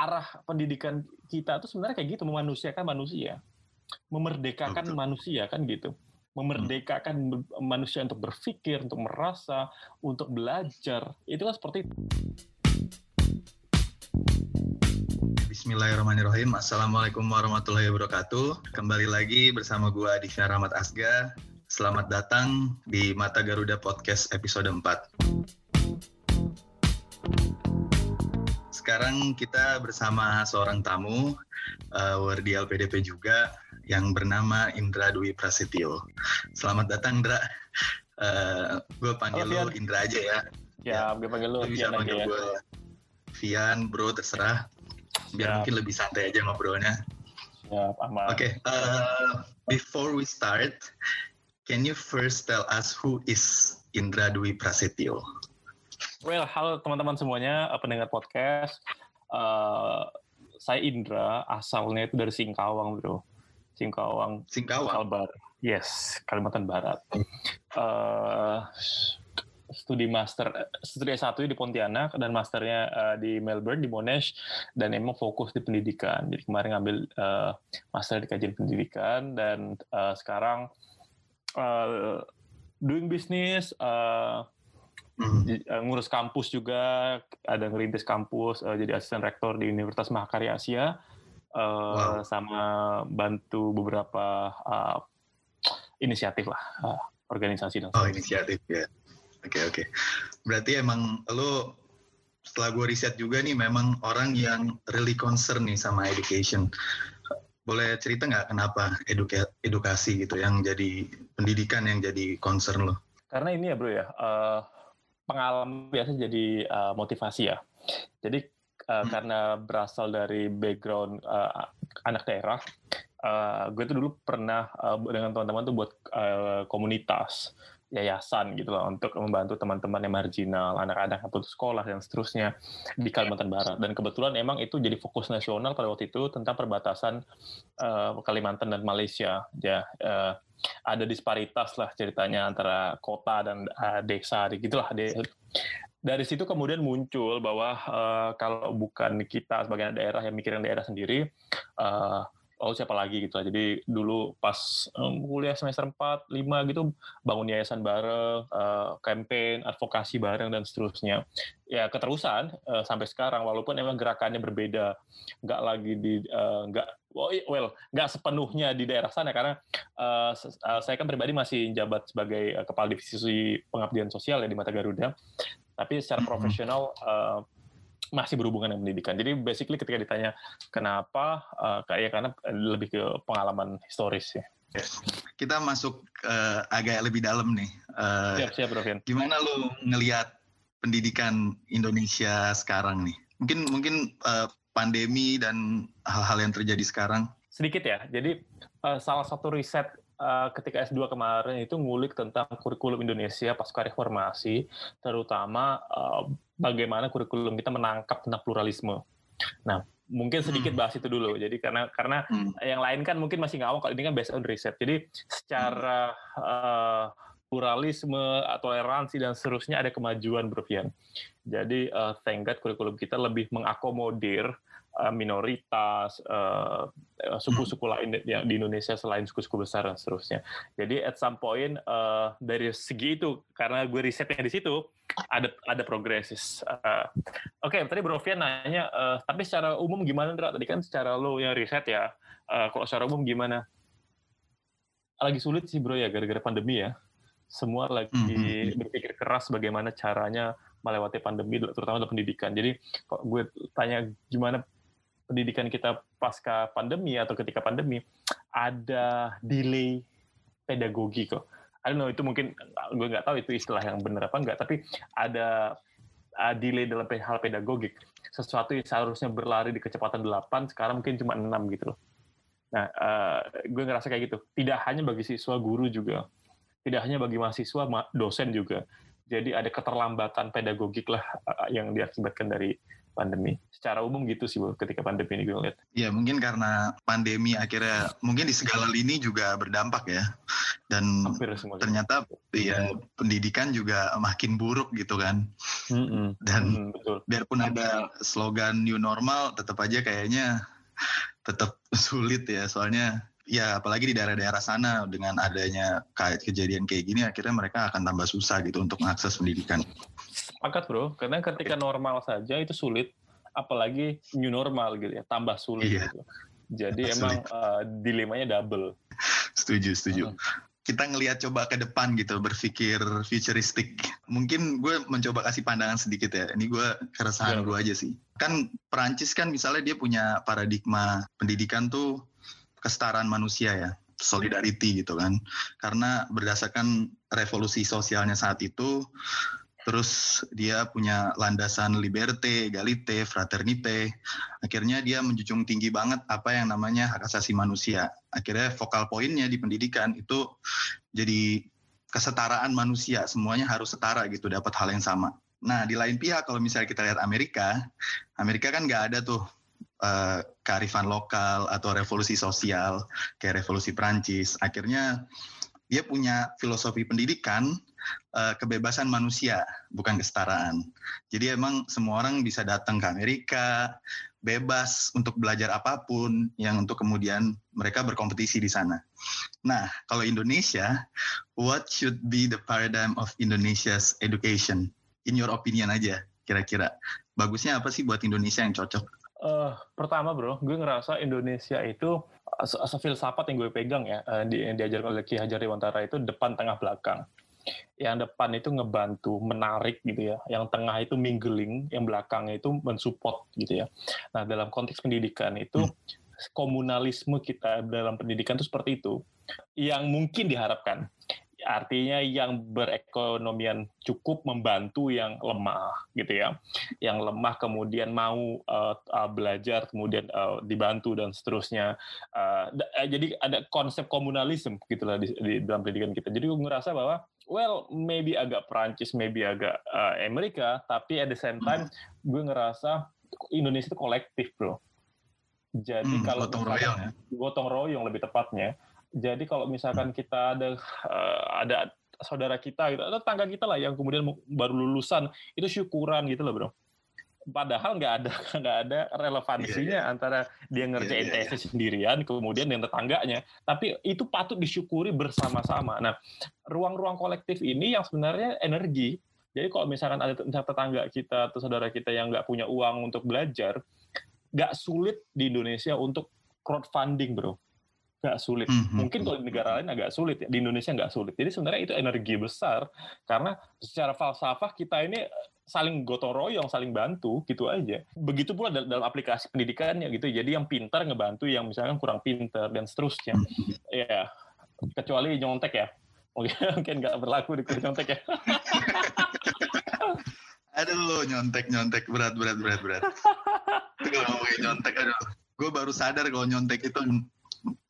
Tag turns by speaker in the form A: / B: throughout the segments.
A: arah pendidikan kita tuh sebenarnya kayak gitu memanusiakan manusia memerdekakan Betul. manusia kan gitu memerdekakan hmm. manusia untuk berpikir untuk merasa untuk belajar itu kan seperti itu.
B: Bismillahirrahmanirrahim. Assalamualaikum warahmatullahi wabarakatuh. Kembali lagi bersama gua Adisha Rahmat Asga. Selamat datang di Mata Garuda Podcast episode 4. Sekarang kita bersama seorang tamu uh, Wardi LPDP juga yang bernama Indra Dwi Prasetyo. Selamat datang Indra. Uh, gue panggil lo Indra aja ya.
A: Ya, gue panggil lo
B: Vian aja ya. Gue Vian, bro terserah. Biar ya. mungkin lebih santai aja ngobrolnya.
A: Ya,
B: Oke, okay, uh, before we start, can you first tell us who is Indra Dwi Prasetyo?
A: Well, halo teman-teman semuanya, uh, pendengar podcast. Uh, saya Indra, asalnya itu dari Singkawang, bro. Singkawang.
B: Singkawang?
A: Kalbar. Yes, Kalimantan Barat. Uh, studi master, studi S1 di Pontianak dan masternya uh, di Melbourne, di Monash, dan emang fokus di pendidikan. Jadi kemarin ngambil uh, master di kajian pendidikan, dan uh, sekarang uh, doing business, uh, hmm. Eh, ngurus kampus juga, ada ngerintis kampus, uh, jadi asisten rektor di Universitas Mahakarya Asia, uh, wow. sama bantu beberapa uh, inisiatif lah, uh, organisasi dan
B: Oh inisiatif ya, oke okay, oke. Okay. Berarti emang lo setelah gue riset juga nih, memang orang yang really concern nih sama education. Boleh cerita nggak kenapa eduka edukasi gitu yang jadi pendidikan yang jadi concern lo?
A: Karena ini ya bro ya, uh, pengalaman biasa jadi uh, motivasi ya. Jadi uh, hmm. karena berasal dari background uh, anak daerah, uh, gue tuh dulu pernah uh, dengan teman-teman tuh buat uh, komunitas yayasan gitu loh untuk membantu teman-teman yang marginal, anak-anak yang putus sekolah dan seterusnya di Kalimantan Barat. Dan kebetulan emang itu jadi fokus nasional pada waktu itu tentang perbatasan uh, Kalimantan dan Malaysia. Ya, uh, ada disparitas lah ceritanya antara kota dan uh, desa, gitulah. De dari situ kemudian muncul bahwa uh, kalau bukan kita sebagai daerah yang mikirin daerah sendiri, uh, oh siapa lagi gitu lah. Jadi dulu pas um, kuliah semester 4, 5 gitu bangun yayasan bareng, uh, campaign, advokasi bareng dan seterusnya. Ya keterusan uh, sampai sekarang walaupun emang gerakannya berbeda. Nggak lagi di uh, nggak well nggak sepenuhnya di daerah sana karena uh, saya kan pribadi masih jabat sebagai uh, kepala divisi pengabdian sosial ya di Mata Garuda. Tapi secara profesional uh, masih berhubungan dengan pendidikan. Jadi basically ketika ditanya kenapa, uh, kayak karena lebih ke pengalaman historis ya.
B: Yes. Kita masuk uh, agak lebih dalam nih.
A: Uh, siap, siap, Bro
B: Gimana lu ngelihat pendidikan Indonesia sekarang nih? Mungkin mungkin uh, pandemi dan hal-hal yang terjadi sekarang.
A: Sedikit ya. Jadi uh, salah satu riset uh, ketika S2 kemarin itu ngulik tentang kurikulum Indonesia pasca reformasi, terutama uh, bagaimana kurikulum kita menangkap tentang pluralisme. Nah, mungkin sedikit hmm. bahas itu dulu. Jadi karena karena hmm. yang lain kan mungkin masih ngawang kalau ini kan based on riset. Jadi secara uh, pluralisme, toleransi dan seterusnya ada kemajuan Bro Jadi uh, thank God kurikulum kita lebih mengakomodir minoritas, uh, suku-suku lain yang di Indonesia selain suku-suku besar dan seterusnya. Jadi at some point uh, dari segi itu karena gue risetnya di situ ada ada progresis. Uh, Oke, okay, tadi Bro Fian nanya, uh, tapi secara umum gimana, Ndra? Tadi kan secara lo yang riset ya. Uh, kalau secara umum gimana? Lagi sulit sih Bro ya, gara-gara pandemi ya semua lagi mm-hmm. berpikir keras bagaimana caranya melewati pandemi, terutama dalam pendidikan. Jadi, kok gue tanya gimana pendidikan kita pasca pandemi atau ketika pandemi, ada delay pedagogi kok. I don't know, itu mungkin gue nggak tahu itu istilah yang benar apa enggak, tapi ada uh, delay dalam hal pedagogik. Sesuatu yang seharusnya berlari di kecepatan 8, sekarang mungkin cuma 6 gitu loh. Nah, uh, gue ngerasa kayak gitu. Tidak hanya bagi siswa, guru juga tidak hanya bagi mahasiswa, dosen juga. Jadi ada keterlambatan pedagogik lah yang diakibatkan dari pandemi. Secara umum gitu sih Bu, ketika pandemi ini gue lihat.
B: Ya mungkin karena pandemi akhirnya mungkin di segala lini juga berdampak ya. Dan ternyata ya pendidikan juga makin buruk gitu kan. Mm-hmm. Dan mm, betul. biarpun ada slogan new normal, tetap aja kayaknya tetap sulit ya. Soalnya ya apalagi di daerah-daerah sana dengan adanya kejadian kayak gini akhirnya mereka akan tambah susah gitu untuk mengakses pendidikan.
A: Sepakat bro, karena ketika normal saja itu sulit, apalagi new normal gitu ya, tambah sulit. Iya. Gitu. Jadi tambah emang uh, dilemanya double.
B: Setuju, setuju. Uh. Kita ngelihat coba ke depan gitu, berpikir futuristik. Mungkin gue mencoba kasih pandangan sedikit ya. Ini gue keresahan yeah. gue aja sih. Kan Perancis kan misalnya dia punya paradigma pendidikan tuh kesetaraan manusia ya solidarity gitu kan. Karena berdasarkan revolusi sosialnya saat itu terus dia punya landasan liberté, egalite, fraternité. Akhirnya dia menjunjung tinggi banget apa yang namanya hak asasi manusia. Akhirnya vokal poinnya di pendidikan itu jadi kesetaraan manusia, semuanya harus setara gitu, dapat hal yang sama. Nah, di lain pihak kalau misalnya kita lihat Amerika, Amerika kan nggak ada tuh uh, kearifan lokal atau revolusi sosial kayak revolusi Prancis. Akhirnya dia punya filosofi pendidikan uh, kebebasan manusia, bukan kesetaraan. Jadi emang semua orang bisa datang ke Amerika, bebas untuk belajar apa pun yang untuk kemudian mereka berkompetisi di sana. Nah, kalau Indonesia, what should be the paradigm of Indonesia's education? In your opinion aja, kira-kira. Bagusnya apa sih buat Indonesia yang cocok?
A: Uh, pertama bro, gue ngerasa Indonesia itu filsafat yang gue pegang ya uh, di, yang diajarkan oleh Ki Hajar Dewantara itu depan tengah belakang. Yang depan itu ngebantu, menarik gitu ya. Yang tengah itu mingling, yang belakangnya itu mensupport gitu ya. Nah dalam konteks pendidikan itu hmm. komunalisme kita dalam pendidikan itu seperti itu. Yang mungkin diharapkan artinya yang berekonomian cukup membantu yang lemah gitu ya. Yang lemah kemudian mau uh, uh, belajar kemudian uh, dibantu dan seterusnya. Uh, jadi ada konsep komunalisme gitulah di, di dalam pendidikan kita. Jadi gue ngerasa bahwa well maybe agak Perancis maybe agak uh, Amerika tapi at the same time gue ngerasa Indonesia itu kolektif bro. Jadi hmm, kalau
B: gotong royong ya.
A: gotong royong lebih tepatnya jadi kalau misalkan kita ada uh, ada saudara kita gitu, atau tangga kita lah yang kemudian baru lulusan, itu syukuran gitu loh bro. Padahal nggak ada nggak ada relevansinya yeah, yeah. antara dia ngerjain yeah, yeah, yeah. sendirian, kemudian yang tetangganya. Tapi itu patut disyukuri bersama-sama. Nah, ruang-ruang kolektif ini yang sebenarnya energi. Jadi kalau misalkan ada tetangga kita atau saudara kita yang nggak punya uang untuk belajar, nggak sulit di Indonesia untuk crowdfunding, bro nggak sulit. Mm-hmm. Mungkin kalau di negara lain agak sulit ya. Di Indonesia nggak sulit. Jadi sebenarnya itu energi besar karena secara falsafah kita ini saling gotong royong, saling bantu gitu aja. Begitu pula dalam aplikasi pendidikannya gitu. Jadi yang pintar ngebantu yang misalkan kurang pintar dan seterusnya. Ya, kecuali nyontek ya. Mungkin nggak berlaku di nyontek ya.
B: aduh, nyontek nyontek berat berat berat berat. Kalau nyontek aduh. Gue baru sadar kalau nyontek itu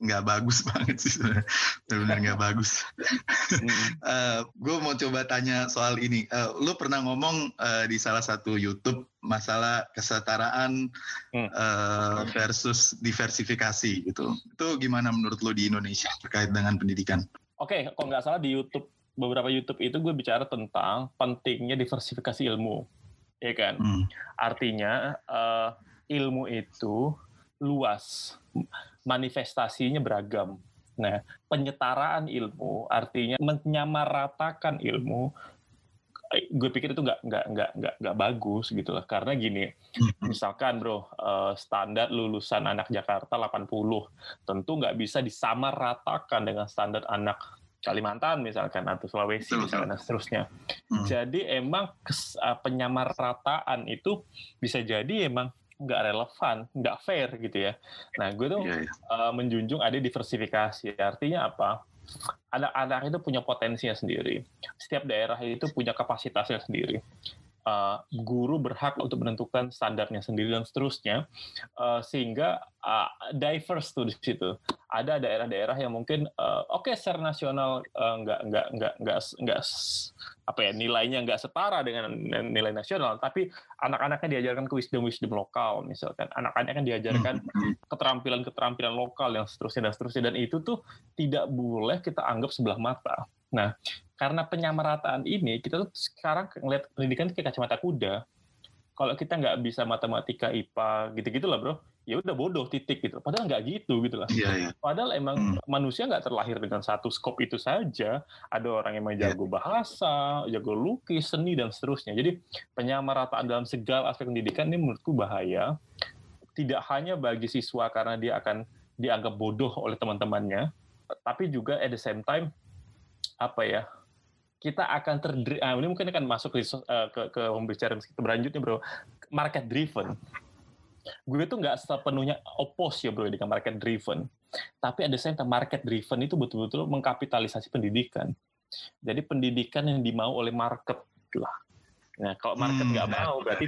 B: nggak bagus banget sih sebenarnya. Benar-benar nggak bagus. Uh, eh, gue mau coba tanya soal ini. Uh, lu pernah ngomong uh, di salah satu YouTube masalah kesetaraan uh, versus diversifikasi gitu. Itu gimana menurut lu di Indonesia terkait dengan pendidikan?
A: Oke okay, kalau nggak salah di YouTube beberapa YouTube itu gue bicara tentang pentingnya diversifikasi ilmu ya kan? Hmm. artinya uh, ilmu itu luas manifestasinya beragam. Nah, penyetaraan ilmu artinya menyamaratakan ilmu eh, gue pikir itu nggak nggak nggak nggak nggak bagus gitu lah karena gini misalkan bro eh, standar lulusan anak Jakarta 80 tentu nggak bisa disamaratakan dengan standar anak Kalimantan misalkan atau Sulawesi misalkan dan seterusnya hmm. jadi emang eh, penyamarataan itu bisa jadi emang nggak relevan, nggak fair gitu ya. Nah, gue tuh yeah, yeah. Uh, menjunjung ada diversifikasi. Artinya apa? Anak-anak itu punya potensinya sendiri. Setiap daerah itu punya kapasitasnya sendiri. Uh, guru berhak untuk menentukan standarnya sendiri dan seterusnya, uh, sehingga uh, diverse tuh di situ. ada daerah-daerah yang mungkin oke okay, secara nasional nggak nggak nggak nggak nggak apa ya nilainya nggak setara dengan nilai nasional, tapi anak-anaknya diajarkan ke wisdom wisdom lokal misalkan, anak-anaknya kan diajarkan hmm. keterampilan-keterampilan lokal yang seterusnya dan seterusnya dan itu tuh tidak boleh kita anggap sebelah mata. Nah, karena penyamarataan ini kita tuh sekarang ngeliat pendidikan kayak kacamata kuda kalau kita nggak bisa matematika IPA gitu-gitu lah bro ya udah bodoh titik gitu padahal nggak gitu gitu lah
B: yeah, yeah.
A: padahal emang hmm. manusia nggak terlahir dengan satu skop itu saja ada orang yang iya. jago yeah. bahasa jago lukis seni dan seterusnya jadi penyamarataan dalam segala aspek pendidikan ini menurutku bahaya tidak hanya bagi siswa karena dia akan dianggap bodoh oleh teman-temannya tapi juga at the same time apa ya kita akan ter ah, ini mungkin akan masuk ke uh, ke, ke pembicaraan kita berlanjutnya bro. Market driven. Gue tuh nggak sepenuhnya opos ya bro dengan market driven. Tapi ada same market driven itu betul-betul mengkapitalisasi pendidikan. Jadi pendidikan yang dimau oleh market lah. Nah kalau market nggak hmm, mau berarti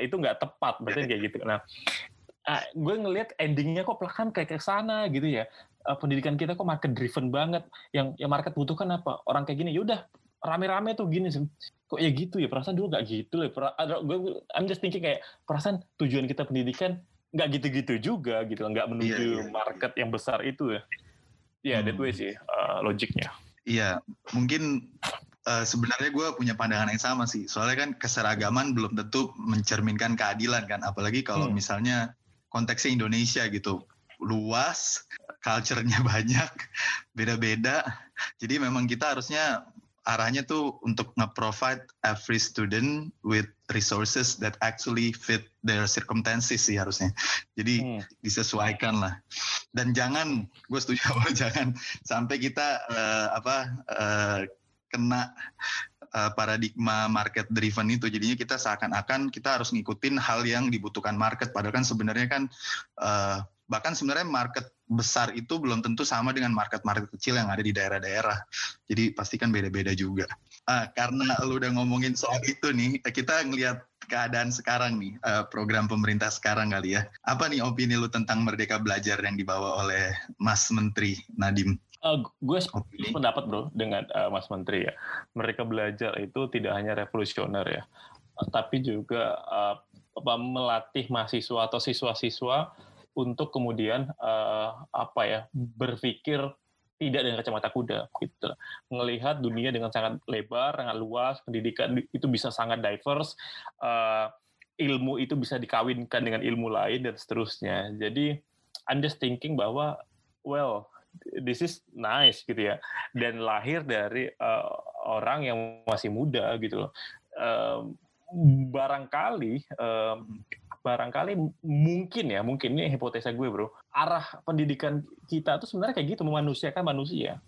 A: itu nggak tepat berarti kayak gitu. Nah uh, gue ngelihat endingnya kok pelan kayak ke sana gitu ya uh, pendidikan kita kok market driven banget. Yang yang market butuhkan apa? Orang kayak gini yaudah rame-rame tuh gini sih. Kok ya gitu ya? Perasaan dulu nggak gitu loh. Gue I'm just thinking kayak perasaan tujuan kita pendidikan nggak gitu-gitu juga gitu nggak menuju yeah, yeah. market yang besar itu ya. Ya yeah, hmm. that way sih uh, logiknya.
B: Iya yeah, mungkin uh, sebenarnya gue punya pandangan yang sama sih. Soalnya kan keseragaman belum tentu mencerminkan keadilan kan. Apalagi kalau hmm. misalnya konteksnya Indonesia gitu luas culture-nya banyak beda-beda jadi memang kita harusnya arahnya tuh untuk nge-provide every student with resources that actually fit their circumstances sih harusnya. Jadi hmm. disesuaikan lah. Dan jangan, gue setuju bahwa jangan sampai kita uh, apa uh, kena uh, paradigma market driven itu. Jadinya kita seakan-akan kita harus ngikutin hal yang dibutuhkan market. Padahal kan sebenarnya kan uh, bahkan sebenarnya market besar itu belum tentu sama dengan market-market kecil yang ada di daerah-daerah. Jadi pasti kan beda-beda juga. Ah, karena lu udah ngomongin soal itu nih, kita ngelihat keadaan sekarang nih, uh, program pemerintah sekarang kali ya. Apa nih opini lu tentang Merdeka Belajar yang dibawa oleh Mas Menteri Nadim?
A: Uh, gue pendapat bro dengan uh, Mas Menteri ya. Merdeka Belajar itu tidak hanya revolusioner ya, tapi juga uh, melatih mahasiswa atau siswa-siswa untuk kemudian uh, apa ya berpikir tidak dengan kacamata kuda gitu. Melihat dunia dengan sangat lebar sangat luas pendidikan itu bisa sangat diverse uh, ilmu itu bisa dikawinkan dengan ilmu lain dan seterusnya. Jadi I'm just thinking bahwa well this is nice gitu ya. Dan lahir dari uh, orang yang masih muda gitu loh. Uh, barangkali uh, barangkali mungkin ya, mungkin ini hipotesa gue bro, arah pendidikan kita tuh sebenarnya kayak gitu, memanusiakan manusia,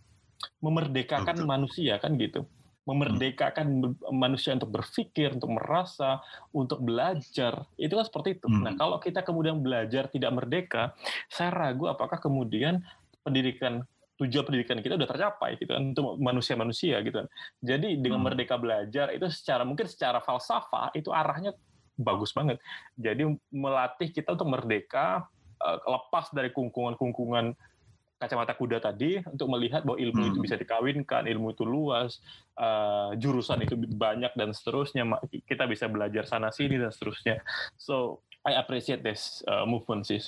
A: memerdekakan Betul. manusia kan gitu, memerdekakan hmm. manusia untuk berpikir, untuk merasa, untuk belajar, itu kan seperti itu. Hmm. Nah kalau kita kemudian belajar tidak merdeka, saya ragu apakah kemudian pendidikan tujuan pendidikan kita udah tercapai gitu kan untuk manusia-manusia gitu kan. Jadi dengan hmm. merdeka belajar itu secara mungkin secara falsafah itu arahnya bagus banget. Jadi melatih kita untuk merdeka, uh, lepas dari kungkungan-kungkungan kacamata kuda tadi untuk melihat bahwa ilmu hmm. itu bisa dikawinkan, ilmu itu luas, uh, jurusan itu banyak dan seterusnya. Kita bisa belajar sana sini dan seterusnya. So I appreciate this uh, movement sih,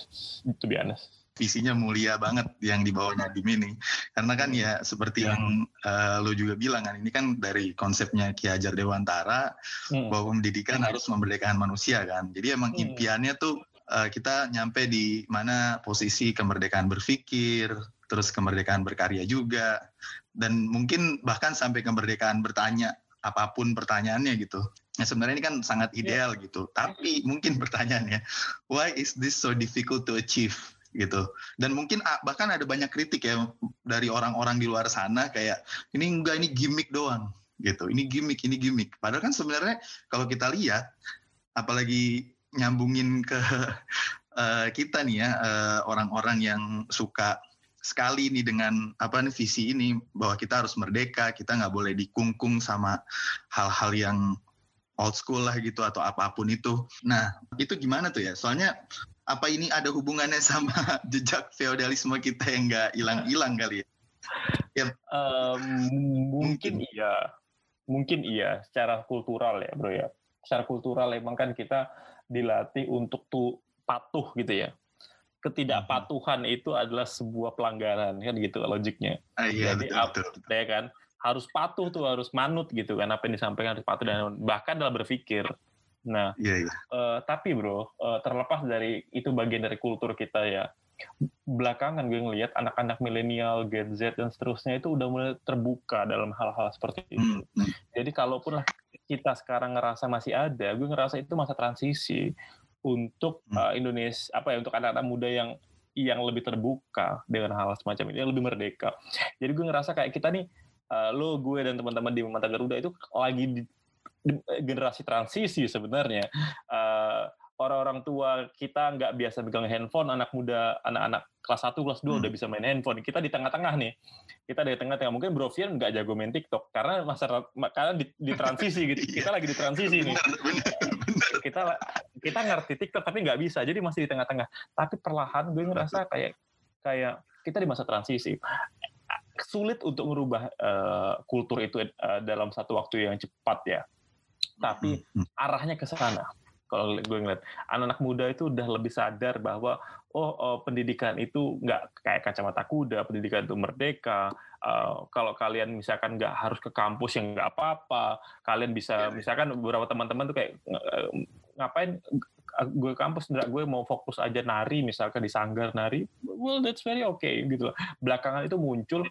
A: to be honest
B: visinya mulia banget yang dibawa Nadim ini. Karena kan ya seperti ya. yang uh, lo juga bilang kan, ini kan dari konsepnya Ki Hajar Dewantara hmm. bahwa pendidikan harus memerdekakan manusia kan. Jadi emang hmm. impiannya tuh uh, kita nyampe di mana posisi kemerdekaan berpikir, terus kemerdekaan berkarya juga, dan mungkin bahkan sampai kemerdekaan bertanya apa pun pertanyaannya gitu. Nah, sebenarnya ini kan sangat ya. ideal yeah. gitu. Tapi mungkin pertanyaannya, why is this so difficult to achieve? Gitu. Dan mungkin bahkan ada banyak kritik ya dari orang-orang di luar sana kayak ini enggak ini gimmick doang gitu. Ini gimmick, ini gimmick. Padahal kan sebenarnya kalau kita lihat apalagi nyambungin ke uh, kita nih ya uh, orang-orang yang suka sekali nih dengan apa nih visi ini bahwa kita harus merdeka, kita nggak boleh dikungkung sama hal-hal yang old school lah gitu atau apa pun itu. Nah, itu gimana tuh ya? Soalnya apa ini ada hubungannya sama jejak feodalisme kita yang nggak hilang-hilang kali ya?
A: ya. Um, mungkin, mungkin iya, mungkin iya secara kultural ya bro ya. Secara kultural emang kan kita dilatih untuk tuh patuh gitu ya. Ketidakpatuhan hmm. itu adalah sebuah pelanggaran kan gitu logiknya.
B: Ah, iya, Jadi betul,
A: betul. ya kan harus patuh tuh harus manut gitu kan apa yang disampaikan harus patuh dan bahkan dalam berpikir Nah, yeah, yeah. Uh, tapi bro, uh, terlepas dari itu bagian dari kultur kita ya, belakangan gue ngelihat anak-anak milenial, Gen Z dan seterusnya itu udah mulai terbuka dalam hal-hal seperti itu. Mm -hmm. Jadi kalaupun lah kita sekarang ngerasa masih ada, gue ngerasa itu masa transisi untuk uh, Indonesia apa ya untuk anak-anak muda yang yang lebih terbuka dengan hal semacam ini, yang lebih merdeka. Jadi gue ngerasa kayak kita nih, uh, lo, gue dan teman-teman di Mata Garuda itu lagi di, generasi transisi sebenarnya. Uh, orang-orang tua kita nggak biasa pegang handphone, anak muda, anak-anak kelas 1, kelas 2 hmm. udah bisa main handphone. Kita di tengah-tengah nih. Kita di tengah-tengah. Mungkin Bro Fian nggak jago main TikTok karena masa karena di, di transisi gitu. Iya. Kita lagi di transisi nih. Kita kita ngerti TikTok tapi nggak bisa. Jadi masih di tengah-tengah. Tapi perlahan gue ngerasa kayak kayak kita di masa transisi sulit untuk merubah uh, kultur itu uh, dalam satu waktu yang cepat ya tapi hmm, hmm. arahnya ke sana. Kalau gue ngeliat anak-anak muda itu udah lebih sadar bahwa oh, oh pendidikan itu nggak kayak kacamata kuda, pendidikan itu merdeka. Uh, kalau kalian misalkan nggak harus ke kampus yang nggak apa-apa, kalian bisa ya, misalkan beberapa teman-teman tuh kayak ngapain gue kampus enggak gue mau fokus aja nari misalkan di sanggar nari well that's very okay gitu loh belakangan itu muncul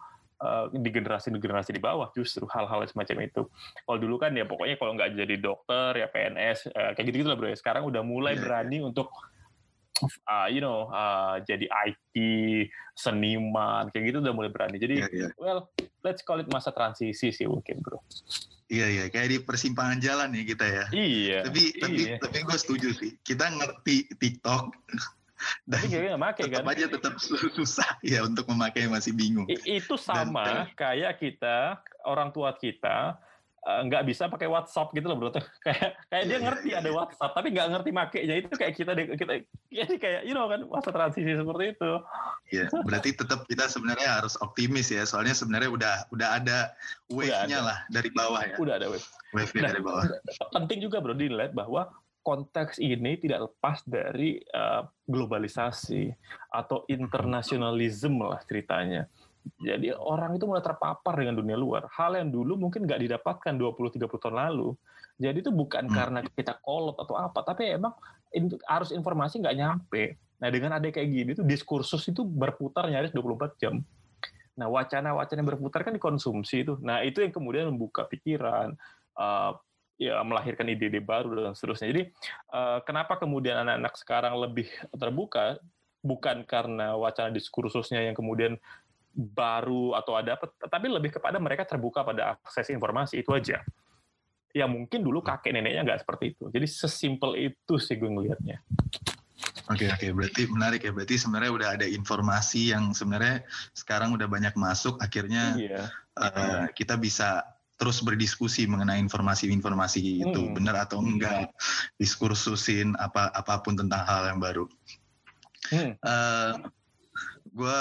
A: Eh, di generasi-generasi di bawah justru hal-hal semacam itu. Kalau dulu kan ya pokoknya kalau nggak jadi dokter ya PNS uh, eh, kayak gitu-gitu lah bro ya. Sekarang udah mulai yeah. berani untuk uh, you know uh, jadi IT seniman kayak gitu udah mulai berani. Jadi yeah, yeah. well let's call it masa transisi sih mungkin bro.
B: Iya iya kayak di persimpangan jalan ya kita ya.
A: Iya.
B: Tapi tapi
A: iya.
B: tapi gue setuju sih. Kita ngerti TikTok
A: dan Tapi nggak pakai
B: kan? aja tetap susah ya untuk memakai masih bingung.
A: I, itu sama dan, kayak kita orang tua kita eh, nggak uh, bisa pakai WhatsApp gitu loh bro. kayak kayak dia iya, ngerti iya, ada. WhatsApp tapi nggak ngerti makainya itu kayak kita kita jadi kayak you know kan masa transisi seperti itu.
B: Iya, berarti tetap kita sebenarnya harus optimis ya. Soalnya sebenarnya udah udah ada wave-nya lah dari bawah ya.
A: Udah ada wave.
B: Wave-nya nah, dari bawah.
A: Penting juga bro dilihat bahwa konteks ini tidak lepas dari uh, globalisasi atau internasionalisme lah ceritanya. Jadi orang itu mulai terpapar dengan dunia luar. Hal yang dulu mungkin nggak didapatkan 20-30 tahun lalu. Jadi itu bukan hmm. karena kita kolot atau apa, tapi emang harus informasi nggak nyampe. Nah dengan ada kayak gini tuh diskursus itu berputar nyaris 24 jam. Nah wacana-wacana yang berputar kan dikonsumsi itu. Nah itu yang kemudian membuka pikiran, uh, ya melahirkan ide-ide baru dan seterusnya. Jadi uh, kenapa kemudian anak-anak sekarang lebih terbuka bukan karena wacana diskursusnya yang kemudian baru atau ada apa, tapi lebih kepada mereka terbuka pada akses informasi itu aja. Ya mungkin dulu kakek neneknya nggak seperti itu. Jadi sesimpel itu sih gue ngelihatnya.
B: Oke okay, oke, okay. berarti menarik ya. Berarti sebenarnya udah ada informasi yang sebenarnya sekarang udah banyak masuk. Akhirnya iya. uh, kita bisa terus berdiskusi mengenai informasi-informasi itu hmm. benar atau enggak diskursusin apa apa pun tentang hal yang baru. Hmm. Uh, eh, gue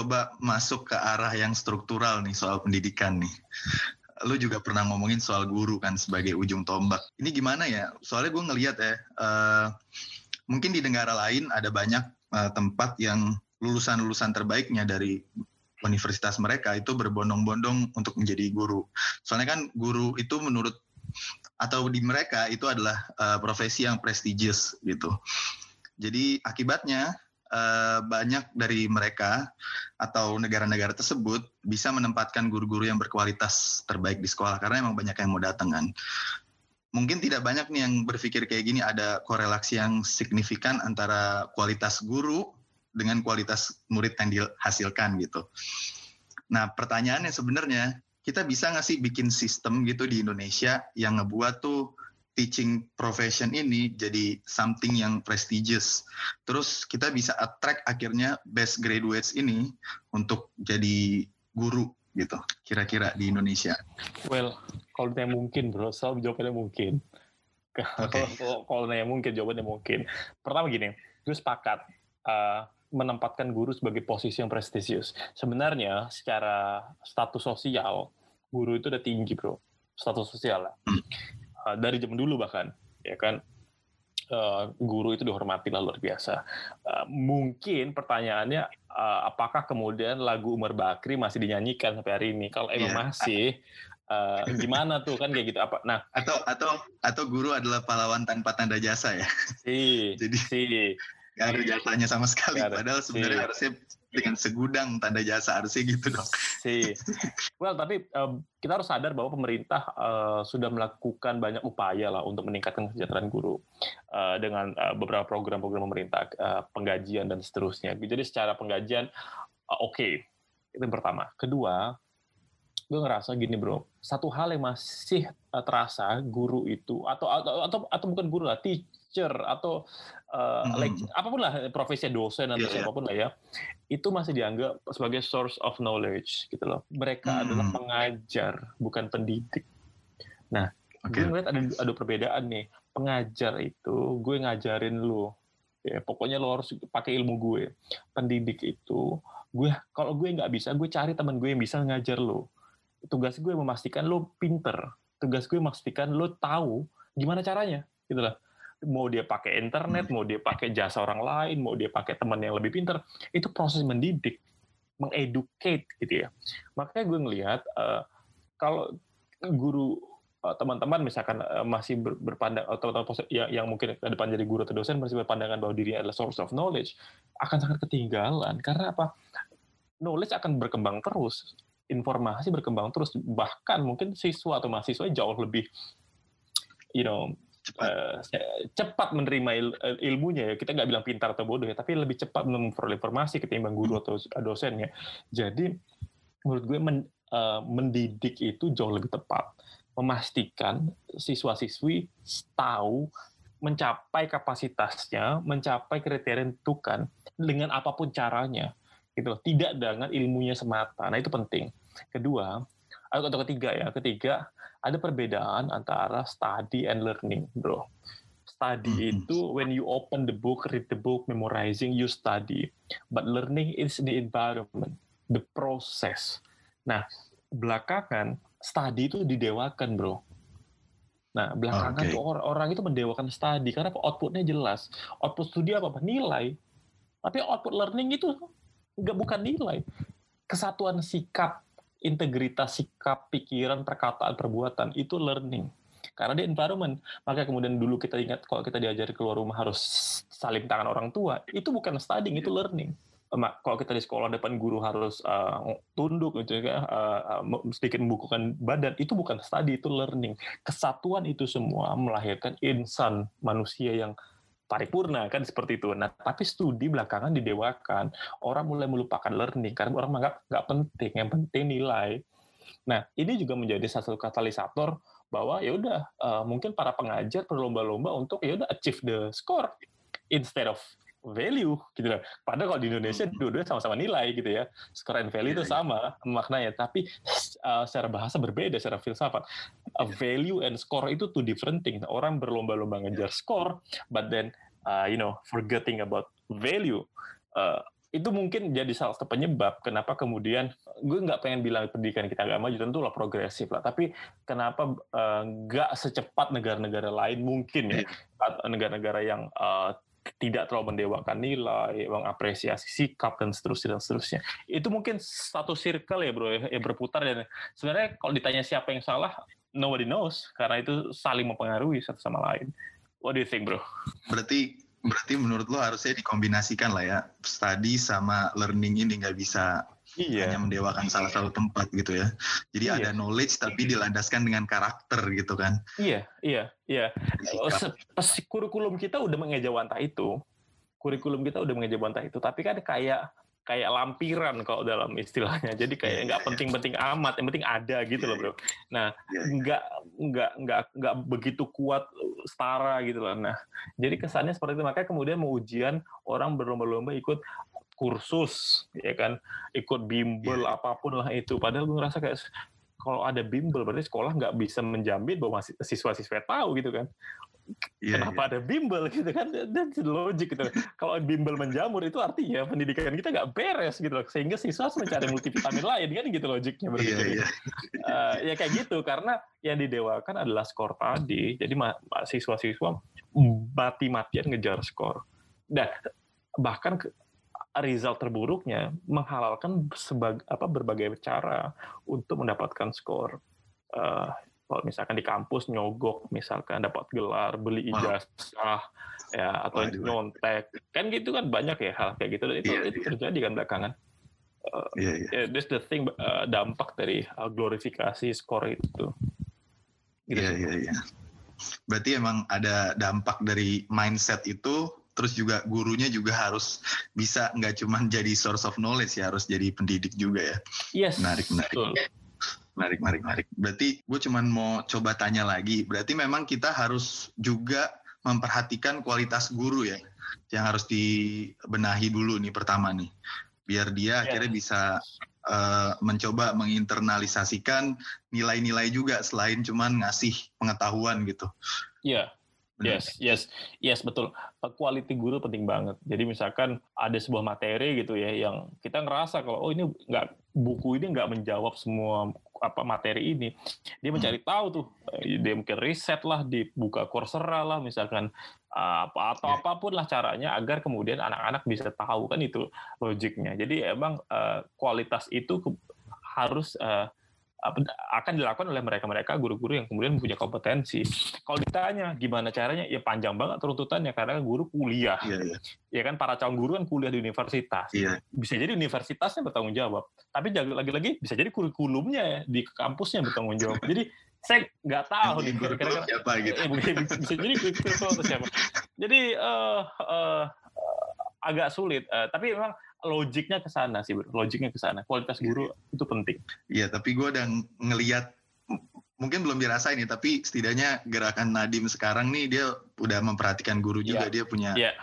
B: coba masuk ke arah yang struktural nih soal pendidikan nih. Lu juga pernah ngomongin soal guru kan sebagai ujung tombak. Ini gimana ya? Soalnya gue ngelihat ya, uh, mungkin di negara lain ada banyak uh, tempat yang lulusan-lulusan terbaiknya dari universitas mereka itu berbondong-bondong untuk menjadi guru. Soalnya kan guru itu menurut atau di mereka itu adalah uh, profesi yang prestigious gitu. Jadi akibatnya uh, banyak dari mereka atau negara-negara tersebut bisa menempatkan guru-guru yang berkualitas terbaik di sekolah karena emang banyak yang mau datang kan. Mungkin tidak banyak nih yang berpikir kayak gini ada korelasi yang signifikan antara kualitas guru dengan kualitas murid yang dihasilkan gitu. Nah pertanyaannya sebenarnya kita bisa nggak sih bikin sistem gitu di Indonesia yang ngebuat tuh teaching profession ini jadi something yang prestigious. Terus kita bisa attract akhirnya best graduates ini untuk jadi guru gitu. Kira-kira di Indonesia.
A: Well, kalau ditanya mungkin bro, selalu jawabannya mungkin. Okay. kalau, kalau mungkin jawabannya mungkin. Pertama gini, gue sepakat uh, menempatkan guru sebagai posisi yang prestisius. Sebenarnya secara status sosial guru itu udah tinggi bro, status sosial lah. Uh, dari zaman dulu bahkan, ya kan uh, guru itu dihormati lah luar biasa. Uh, mungkin pertanyaannya uh, apakah kemudian lagu Umar Bakri masih dinyanyikan sampai hari ini? Kalau emang yeah. masih, uh, gimana tuh kan kayak gitu apa?
B: Nah atau atau atau guru adalah pahlawan tanpa tanda jasa ya?
A: Si, jadi si
B: nggak ada jasanya sama sekali. Gak Padahal sebenarnya si. harusnya dengan segudang tanda jasa harusnya gitu dong.
A: Si. Well, tapi um, kita harus sadar bahwa pemerintah uh, sudah melakukan banyak upaya lah untuk meningkatkan kesejahteraan guru uh, dengan uh, beberapa program-program pemerintah, uh, penggajian dan seterusnya. Jadi secara penggajian uh, oke, okay. itu yang pertama. Kedua, gue ngerasa gini bro, satu hal yang masih terasa guru itu atau atau atau, atau bukan guru lah, teacher atau uh, hmm. lecture, apa pun lah profesi dosen atau yeah, iya. siapa pun lah ya, itu masih dianggap sebagai source of knowledge gitu loh. Mereka hmm. adalah pengajar, bukan pendidik. Nah, okay. gue ngeliat ada ada perbedaan nih. Pengajar itu gue ngajarin lu, ya pokoknya lo harus pakai ilmu gue. Pendidik itu gue kalau gue nggak bisa, gue cari teman gue yang bisa ngajar lo. Tugas gue memastikan lo pinter. Tugas gue memastikan lo tahu gimana caranya, gitu lah mau dia pakai internet, mau dia pakai jasa orang lain, mau dia pakai teman yang lebih pintar, itu proses mendidik, mengeducate gitu ya. Makanya gue ngelihat uh, kalau guru uh, teman-teman misalkan uh, masih ber, berpandang atau teman-teman yang, yang mungkin ke depan jadi guru atau dosen masih berpandangan bahwa dirinya adalah source of knowledge akan sangat ketinggalan karena apa? Knowledge akan berkembang terus, informasi berkembang terus bahkan mungkin siswa atau mahasiswa jauh lebih you know cepat, uh, cepat menerima il, eh, ilmunya ya. Kita nggak bilang pintar atau bodoh ya tapi lebih cepat memperoleh informasi ketimbang guru atau dosennya jadi menurut gue men, uh, mendidik itu jauh lebih tepat. Memastikan siswa-siswi tahu mencapai kapasitasnya mencapai kriteria tentukan dengan apa pun caranya gitu tidak dengan ilmunya semata nah itu penting kedua atau ketiga ya ketiga ada perbedaan antara study and learning, bro. Study mm -hmm. itu when you open the book, read the book, memorizing, you study. But learning is the environment, the process. Nah, belakangan study itu didewakan, bro. Nah, belakangan okay. tuh orang, orang itu mendewakan study karena outputnya jelas. Output studi apa? Nilai. Tapi output learning itu nggak bukan nilai. Kesatuan sikap integritas sikap, pikiran, perkataan, perbuatan itu learning. Karena di environment, maka kemudian dulu kita ingat kalau kita diajari keluar rumah harus saling tangan orang tua, itu bukan studying, itu learning. Kalau kita di sekolah depan guru harus uh, tunduk gitu ya, uh, sedikit membukukan badan, itu bukan study, itu learning. Kesatuan itu semua melahirkan insan manusia yang paripurna kan seperti itu. Nah, tapi studi belakangan didewakan, orang mulai melupakan learning karena orang menganggap nggak penting, yang penting nilai. Nah, ini juga menjadi satu katalisator bahwa ya udah uh, mungkin para pengajar berlomba-lomba untuk ya udah achieve the score instead of value gitu loh. Padahal kalau di Indonesia hmm. dua-duanya sama-sama nilai gitu ya. Score and value itu iya, iya. sama maknanya, tapi uh, secara bahasa berbeda, secara filsafat. A value and score itu two different things. Orang berlomba-lomba ngejar score, but then uh, you know forgetting about value. Uh, itu mungkin jadi salah satu penyebab kenapa kemudian gue nggak pengen bilang pendidikan kita agak maju tentu lah progresif lah tapi kenapa nggak uh, secepat negara-negara lain mungkin ya iya. negara-negara yang uh, tidak terlalu mendewakan nilai, mengapresiasi sikap dan seterusnya dan seterusnya. Itu mungkin satu circle ya bro yang berputar dan sebenarnya kalau ditanya siapa yang salah, nobody knows karena itu saling mempengaruhi satu sama lain. What do you think bro?
B: Berarti berarti menurut lo harusnya dikombinasikan lah ya study sama learning ini nggak bisa iya. hanya mendewakan salah satu tempat gitu ya. Jadi iya. ada knowledge tapi dilandaskan dengan karakter gitu kan.
A: Iya, iya, iya. Pas kurikulum kita udah mengejawantah itu. Kurikulum kita udah mengejawantah itu, tapi kan kayak kayak lampiran kalau dalam istilahnya. Jadi kayak iya, nggak yeah, penting-penting amat, yang penting ada gitu loh, Bro. Nah, nggak nggak nggak nggak begitu kuat setara gitu loh. Nah, jadi kesannya seperti itu. Makanya kemudian mau ujian orang berlomba-lomba ikut kursus ya kan ikut bimbel yeah. apa pun lah itu padahal gue ngerasa kayak kalau ada bimbel berarti sekolah nggak bisa menjamin bahwa siswa-siswa tahu gitu kan Yeah, Kenapa yeah. ada bimbel gitu kan? Dan logik gitu. Kalau bimbel menjamur itu artinya pendidikan kita nggak beres gitu loh. Sehingga siswa harus mencari multivitamin lain kan gitu logiknya berpikir. Yeah, yeah. uh, ya kayak gitu karena yang didewakan adalah skor tadi. Jadi siswa-siswa mati-matian ngejar skor. Dan bahkan result terburuknya menghalalkan sebag, apa berbagai cara untuk mendapatkan skor. Uh, kalau misalkan di kampus nyogok misalkan dapat gelar beli ijazah ya atau Waduh. nyontek kan gitu kan banyak ya hal kayak gitu itu yeah, itu yeah. terjadi kan belakangan uh, yeah, yeah. yeah, that's the thing uh, dampak dari uh, glorifikasi skor itu
B: gitu iya iya iya berarti emang ada dampak dari mindset itu terus juga gurunya juga harus bisa nggak cuma jadi source of knowledge ya harus jadi pendidik juga ya
A: yes
B: menarik menarik Betul menarik, menarik, menarik. Berarti gue cuman mau coba tanya lagi. Berarti memang kita harus juga memperhatikan kualitas guru ya, yang harus dibenahi dulu nih pertama nih, biar dia yeah. akhirnya bisa uh, mencoba menginternalisasikan nilai-nilai juga selain cuman ngasih pengetahuan gitu.
A: Iya. Yeah. Yes, yes, yes, betul. Quality guru penting banget. Jadi misalkan ada sebuah materi gitu ya, yang kita ngerasa kalau oh ini nggak buku ini nggak menjawab semua apa materi ini dia hmm. mencari tahu tuh eh, dia mungkin riset lah dibuka Coursera lah misalkan apa atau yeah. apa pun lah caranya agar kemudian anak-anak bisa tahu kan itu logiknya jadi emang uh, kualitas itu harus uh, akan dilakukan oleh mereka-mereka guru-guru yang kemudian punya kompetensi. Kalau ditanya gimana caranya, ya panjang banget runtutannya karena guru kuliah. Iya, iya. Ya kan para calon guru kan kuliah di universitas. Iya. Bisa jadi universitasnya bertanggung jawab, tapi lagi-lagi bisa jadi kurikulumnya ya, di kampusnya bertanggung jawab. Jadi saya nggak tahu nih kira-kira siapa gitu. Eh, bisa jadi kurikulum siapa. Jadi uh, uh, agak sulit, uh, tapi memang logiknya ke sana sih, bro. Logiknya ke sana. Kualitas guru itu penting.
B: Iya, tapi gue udah ngeliat mungkin belum dirasain nih, tapi setidaknya gerakan Nadim sekarang nih dia udah memperhatikan guru juga. Yeah. Dia punya yeah.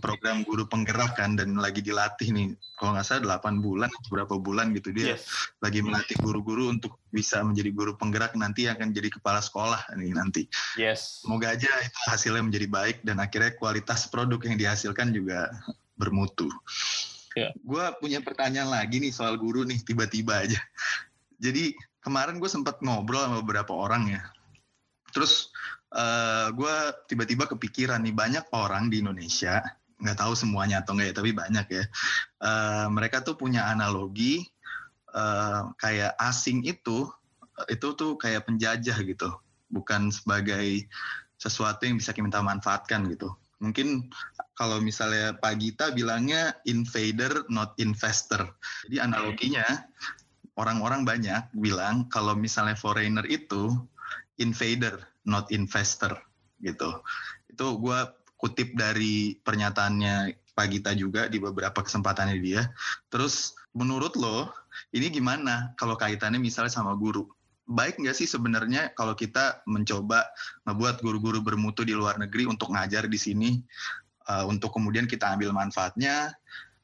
B: program guru penggerak kan dan lagi dilatih nih. Kalau nggak salah 8 bulan, berapa bulan gitu dia yes. lagi melatih guru-guru untuk bisa menjadi guru penggerak nanti akan jadi kepala sekolah nih nanti.
A: Yes.
B: Semoga aja itu hasilnya menjadi baik dan akhirnya kualitas produk yang dihasilkan juga bermutu. Yeah. Gue punya pertanyaan lagi nih soal guru nih tiba-tiba aja. Jadi kemarin gue sempat ngobrol sama beberapa orang ya. Terus uh, eh, gue tiba-tiba kepikiran nih banyak orang di Indonesia nggak tahu semuanya atau enggak ya tapi banyak ya. Uh, mereka tuh punya analogi uh, kayak asing itu itu tuh kayak penjajah gitu, bukan sebagai sesuatu yang bisa kita manfaatkan gitu. Mungkin kalau misalnya Pak Gita bilangnya invader not investor. Jadi analoginya orang-orang banyak bilang kalau misalnya foreigner itu invader not investor gitu. Itu gue kutip dari pernyataannya Pak Gita juga di beberapa kesempatannya dia. Terus menurut lo ini gimana kalau kaitannya misalnya sama guru? Baik nggak sih sebenarnya kalau kita mencoba membuat guru-guru bermutu di luar negeri untuk ngajar di sini uh, untuk kemudian kita ambil manfaatnya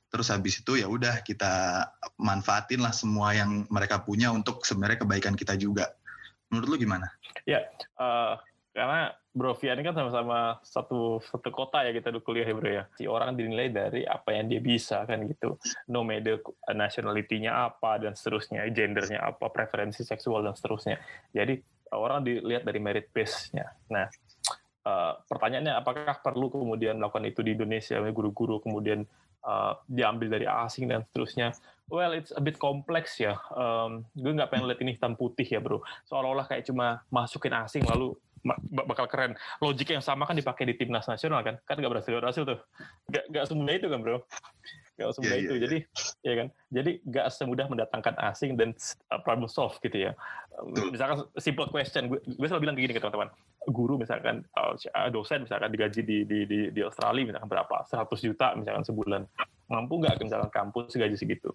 B: terus habis itu ya udah kita manfaatin lah semua yang mereka punya untuk sebenarnya kebaikan kita juga menurut lu gimana?
A: Ya uh, karena Bro Fian kan sama-sama satu satu kota ya kita kuliah ya Bro ya. Si orang dinilai dari apa yang dia bisa kan gitu. No matter nationality-nya apa dan seterusnya, gendernya apa, preferensi seksual dan seterusnya. Jadi orang dilihat dari merit base-nya. Nah, Uh, pertanyaannya apakah perlu kemudian melakukan itu di Indonesia? Guru-guru kemudian uh, diambil dari asing dan seterusnya. Well it's a bit kompleks ya. Um, gue nggak pengen lihat ini hitam putih ya bro. Seolah-olah kayak cuma masukin asing lalu bakal keren. Logik yang sama kan dipakai di timnas nasional kan? Kan nggak berhasil berhasil tuh. Nggak nggak semudah itu kan bro? Nggak semudah yeah, itu. yeah, jadi yeah. ya kan? Jadi nggak semudah mendatangkan asing dan uh, problem solve gitu ya misalkan simple question gue, gue selalu bilang begini ke teman-teman. Guru misalkan uh, dosen misalkan digaji di, di di di Australia misalkan berapa? 100 juta misalkan sebulan. Mampu nggak misalkan kampus gaji segitu?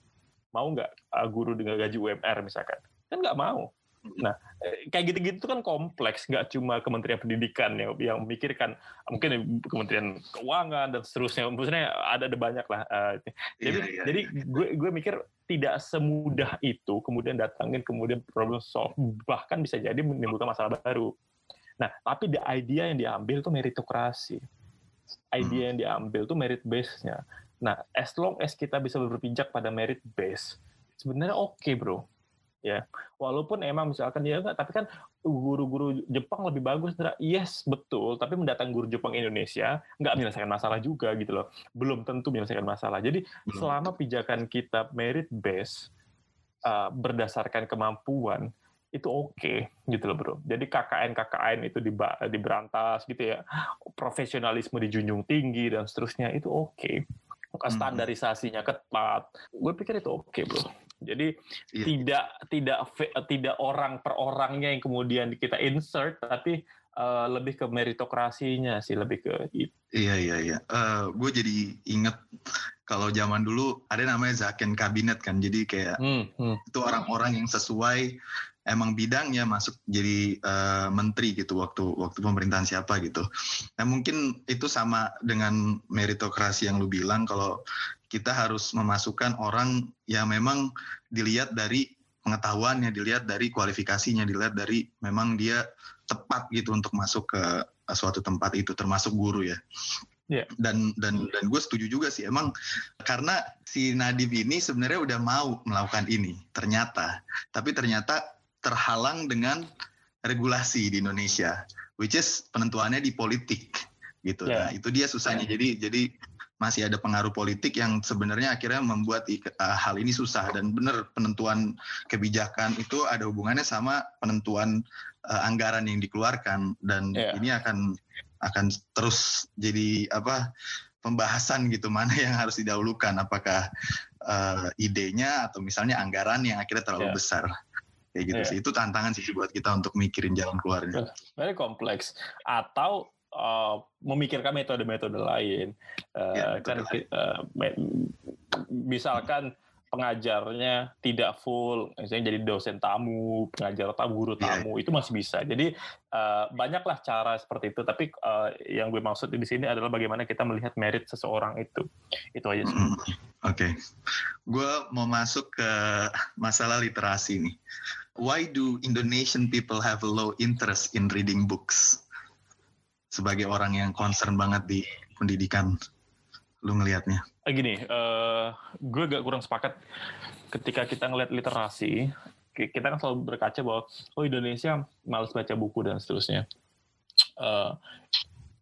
A: Mau nggak uh, guru dengan gaji UMR misalkan? Kan nggak mau nah eh, kayak gitu-gitu kan kompleks nggak cuma Kementerian Pendidikan yang yang memikirkan mungkin Kementerian Keuangan dan seterusnya maksudnya ada ada banyak lah uh, jadi yeah, yeah, jadi iya. gue gue mikir tidak semudah itu kemudian datangin kemudian problem solve bahkan bisa jadi menimbulkan masalah baru Nah, tapi the idea yang diambil itu meritokrasi. Idea
B: Hmm.
A: yang diambil itu merit base-nya. Nah, as long as kita bisa berpijak pada merit base, sebenarnya oke, bro. Ya, walaupun emang misalkan ya enggak, tapi kan guru-guru Jepang lebih bagus, Dra. yes betul. Tapi mendatang guru Jepang Indonesia nggak menyelesaikan masalah juga gitu loh. Belum tentu menyelesaikan masalah. Jadi
B: Belum.
A: selama pijakan kita merit base uh, berdasarkan kemampuan itu oke gitu loh bro. Jadi KKN KKN itu diba- diberantas gitu ya, profesionalisme dijunjung tinggi dan seterusnya itu oke.
B: Hmm.
A: Standarisasinya ketat, gue pikir itu oke bro. Jadi
B: Iya.
A: tidak tidak fe- tidak orang per orangnya yang kemudian kita insert, tapi uh, lebih ke meritokrasinya sih, lebih ke itu.
B: Iya iya iya. gue jadi inget kalau zaman dulu ada namanya Zaken Kabinet kan. Jadi kayak
A: Hmm, hmm.
B: itu orang-orang yang sesuai emang bidangnya masuk jadi eh, menteri gitu waktu waktu pemerintahan siapa gitu. Nah mungkin itu sama dengan meritokrasi yang lu bilang kalau kita harus memasukkan orang yang memang dilihat dari pengetahuannya, dilihat dari kualifikasinya, dilihat dari memang dia tepat gitu untuk masuk ke eh, suatu tempat itu termasuk guru ya.
A: Iya.
B: Dan dan dan gue setuju juga sih emang karena si Nadiem ini sebenarnya udah mau melakukan ini ternyata, tapi ternyata terhalang dengan regulasi di Indonesia, which is penentuannya di politik gitu.
A: Ya.
B: Nah itu dia susahnya. Jadi jadi masih ada pengaruh politik yang sebenarnya akhirnya membuat uh, hal ini susah. Dan benar penentuan kebijakan itu ada hubungannya sama penentuan uh, anggaran yang dikeluarkan. Dan
A: Ya.
B: ini akan akan terus jadi apa pembahasan gitu mana yang harus didahulukan. Apakah uh, idenya atau misalnya anggaran yang akhirnya terlalu
A: Ya.
B: besar. Kayak gitu
A: Ya.
B: sih. Itu tantangan sih buat kita untuk mikirin jalan keluarnya.
A: Very kompleks atau uh, memikirkan metode-metode lain Uh,
B: Ya,
A: kan
B: lain.
A: uh, misalkan pengajarnya tidak full misalnya jadi dosen tamu pengajar tamu guru
B: Iya.
A: tamu itu masih bisa jadi uh, banyaklah cara seperti itu tapi uh, yang gue maksud di sini adalah bagaimana kita melihat merit seseorang itu itu aja sih
B: Mm, Oke, gue mau masuk ke masalah literasi nih. Why do Indonesian people have a low interest in reading books? Sebagai orang yang concern banget di pendidikan, lu ngelihatnya?
A: Eh, gini, eh, gue gak kurang sepakat ketika kita ngeliat literasi, ki- kita kan selalu berkaca bahwa oh Indonesia males baca buku dan seterusnya. Eh,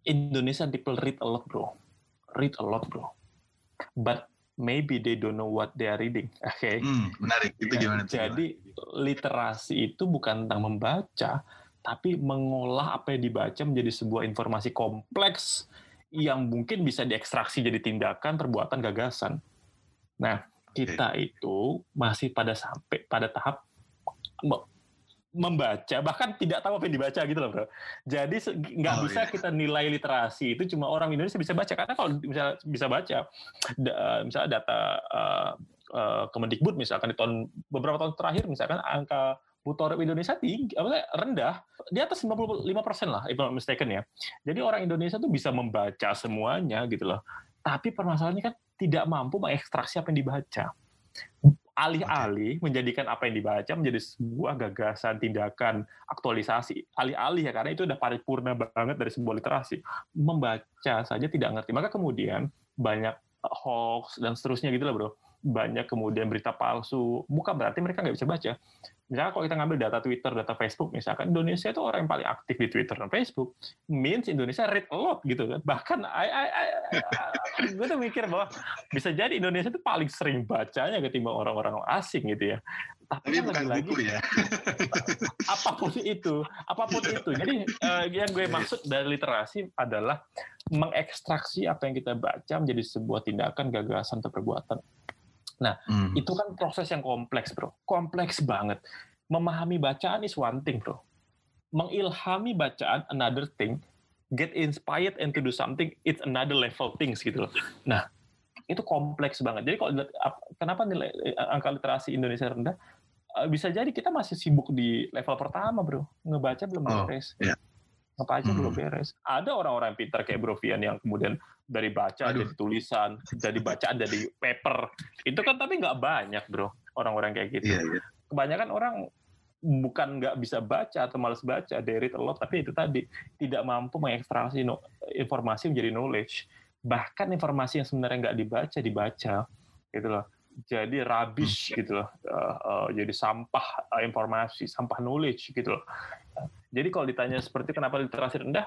A: Indonesian people read a lot, bro. Read a lot, bro. But maybe they don't know what they are reading. Oke.
B: Hmm, menarik. Itu gimana? tuh?
A: Jadi literasi itu bukan tentang membaca, tapi mengolah apa yang dibaca menjadi sebuah informasi kompleks yang mungkin bisa diekstraksi jadi tindakan, perbuatan, gagasan. Nah, kita itu masih pada sampai pada tahap me- membaca, bahkan tidak tahu apa yang dibaca gitu loh, bro. Jadi nggak
B: Oh,
A: bisa
B: iya.
A: kita nilai literasi itu cuma orang Indonesia bisa baca karena kalau bisa bisa baca, da- misalnya data uh, uh, Kemendikbud misalkan di tahun beberapa tahun terakhir misalkan angka buta huruf Indonesia tinggi apa rendah. Di atas 55 persen lah if not mistaken ya. Jadi orang Indonesia tuh bisa membaca semuanya gitu loh. Tapi permasalahannya kan tidak mampu mengekstraksi apa yang dibaca. Alih-alih menjadikan apa yang dibaca menjadi sebuah gagasan tindakan aktualisasi. Alih-alih ya karena itu udah paripurna banget dari sebuah literasi. Membaca saja tidak ngerti. Maka kemudian banyak hoax dan seterusnya gitu lah bro. Banyak kemudian berita palsu. Bukan berarti mereka nggak bisa baca misalnya kalau kita ngambil data Twitter data Facebook misalkan Indonesia itu orang yang paling aktif di Twitter dan Facebook means Indonesia read a lot gitu kan bahkan I, I, I, I- gue tuh mikir bahwa bisa jadi Indonesia itu paling sering bacanya ketimbang orang-orang asing gitu ya tapi,
B: Tapi
A: kan
B: bukan
A: lagi-lagi
B: buku ya.
A: apa pun itu, apa pun itu. Jadi eh, yang gue maksud dari literasi adalah mengekstraksi apa yang kita baca menjadi sebuah tindakan, gagasan, atau perbuatan.
B: Hmm.
A: Itu kan proses yang kompleks, bro. Kompleks banget. Memahami bacaan is one thing, bro. Mengilhami bacaan another thing. Get inspired and to do something, it's another level things gitu loh. Nah, itu kompleks banget. Jadi kalau kenapa nilai eh, angka literasi Indonesia rendah? Eh, Bisa jadi kita masih sibuk di level pertama, bro. Ngebaca belum
B: Oh,
A: beres.
B: iya.
A: Ngebaca
B: Hmm.
A: belum beres. Ada orang-orang pintar kayak Bro Vian yang kemudian dari baca
B: Aduh.
A: jadi tulisan, jadi bacaan jadi paper. Itu kan tapi nggak banyak, bro. Orang-orang kayak gitu
B: Iya, iya.
A: kebanyakan orang bukan nggak bisa baca atau malas baca, they read a lot, tapi itu tadi tidak mampu mengekstraksi no, informasi menjadi knowledge. Bahkan informasi yang sebenarnya nggak dibaca dibaca, gitu loh. Jadi rubbish hmm. gitu loh, uh, uh, jadi sampah uh, informasi, sampah knowledge gitu loh. Jadi kalau ditanya seperti kenapa literasi rendah,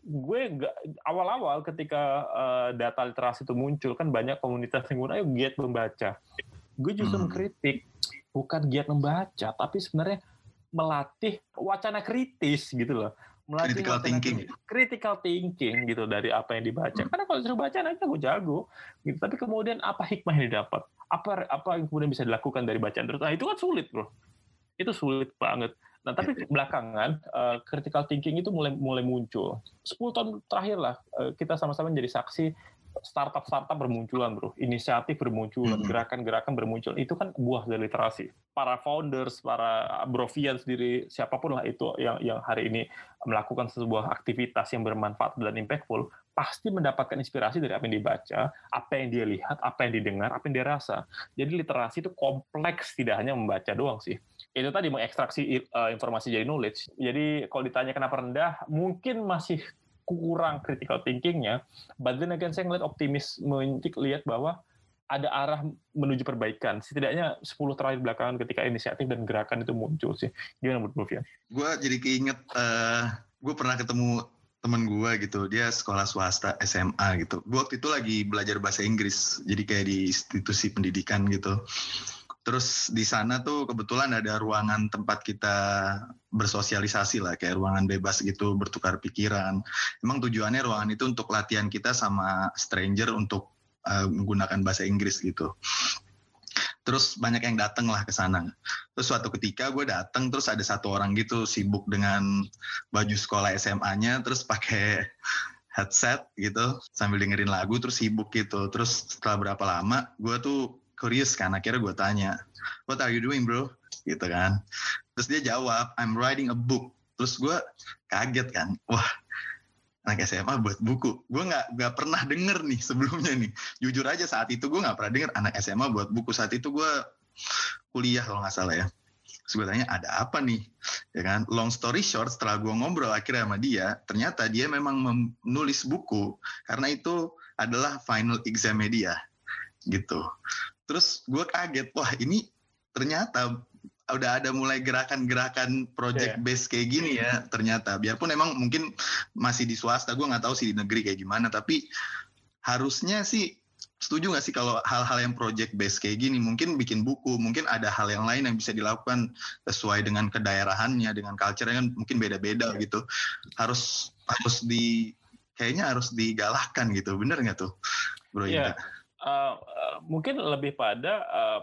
A: gue gak, awal-awal ketika uh, data literasi itu muncul kan banyak komunitas yang ayo giat membaca. Gue justru hmm. mengkritik bukan giat membaca, tapi sebenarnya melatih wacana kritis gitu loh. Melatih
B: critical thinking.
A: Critical thinking gitu dari apa yang dibaca. Hmm. Karena kalau suruh baca nanti aku jago gitu. Tapi kemudian apa hikmah yang didapat? Apa apa yang kemudian bisa dilakukan dari bacaan terus? Nah, itu kan sulit, Bro. Itu sulit banget. Nah, tapi belakangan uh, critical thinking itu mulai mulai muncul. 10 tahun terakhir lah uh, kita sama-sama menjadi saksi startup-startup bermunculan bro, inisiatif bermunculan, hmm. gerakan-gerakan bermuncul. Itu kan buah dari literasi. Para founders, para brovian sendiri, siapa pun lah itu yang yang hari ini melakukan sebuah aktivitas yang bermanfaat dan impactful, pasti mendapatkan inspirasi dari apa yang dibaca, apa yang dia lihat, apa yang didengar, apa yang dia rasa. Jadi literasi itu kompleks, tidak hanya membaca doang sih. Itu tadi mengekstraksi uh, informasi jadi knowledge. Jadi kalau ditanya kenapa rendah, mungkin masih kurang critical thinkingnya, but then again saya ngeliat optimis lihat bahwa ada arah menuju perbaikan. Setidaknya 10 terakhir belakangan ketika inisiatif dan gerakan itu muncul sih. Gimana menurut?
B: Gue jadi keinget, uh, gue pernah ketemu temen gue gitu, dia sekolah swasta SMA gitu. Gue waktu itu lagi belajar bahasa Inggris, jadi kayak di institusi pendidikan gitu. Terus di sana tuh kebetulan ada ruangan tempat kita bersosialisasi lah, kayak ruangan bebas gitu, bertukar pikiran. Emang tujuannya ruangan itu untuk latihan kita sama stranger untuk uh, menggunakan bahasa Inggris gitu. Terus banyak yang datang lah ke sana. Terus suatu ketika gue datang, terus ada satu orang gitu sibuk dengan baju sekolah SMA-nya, terus pakai headset gitu sambil dengerin lagu terus sibuk gitu. Terus setelah berapa lama, gue tuh curious kan akhirnya gue tanya what are you doing bro gitu kan terus dia jawab I'm writing a book terus gue kaget kan wah anak SMA buat buku. Gue nggak nggak pernah denger nih sebelumnya nih. Jujur aja saat itu gue nggak pernah denger anak SMA buat buku. Saat itu gue kuliah kalau nggak salah ya. Tanya ada apa nih? Ya kan? Long story short setelah gue ngobrol akhirnya sama dia ternyata dia memang menulis buku karena itu adalah final exam media gitu. Terus gue kaget wah ini ternyata udah ada mulai gerakan-gerakan project yeah. base kayak gini ya ternyata biarpun emang mungkin masih di swasta gue nggak tahu sih di negeri kayak gimana tapi harusnya sih setuju nggak sih kalau hal-hal yang project base kayak gini mungkin bikin buku mungkin ada hal yang lain yang bisa dilakukan sesuai dengan kedaerahannya dengan culture kan mungkin beda-beda yeah. gitu harus harus di kayaknya harus digalakkan gitu bener nggak tuh bro yeah.
A: uh, mungkin lebih pada uh,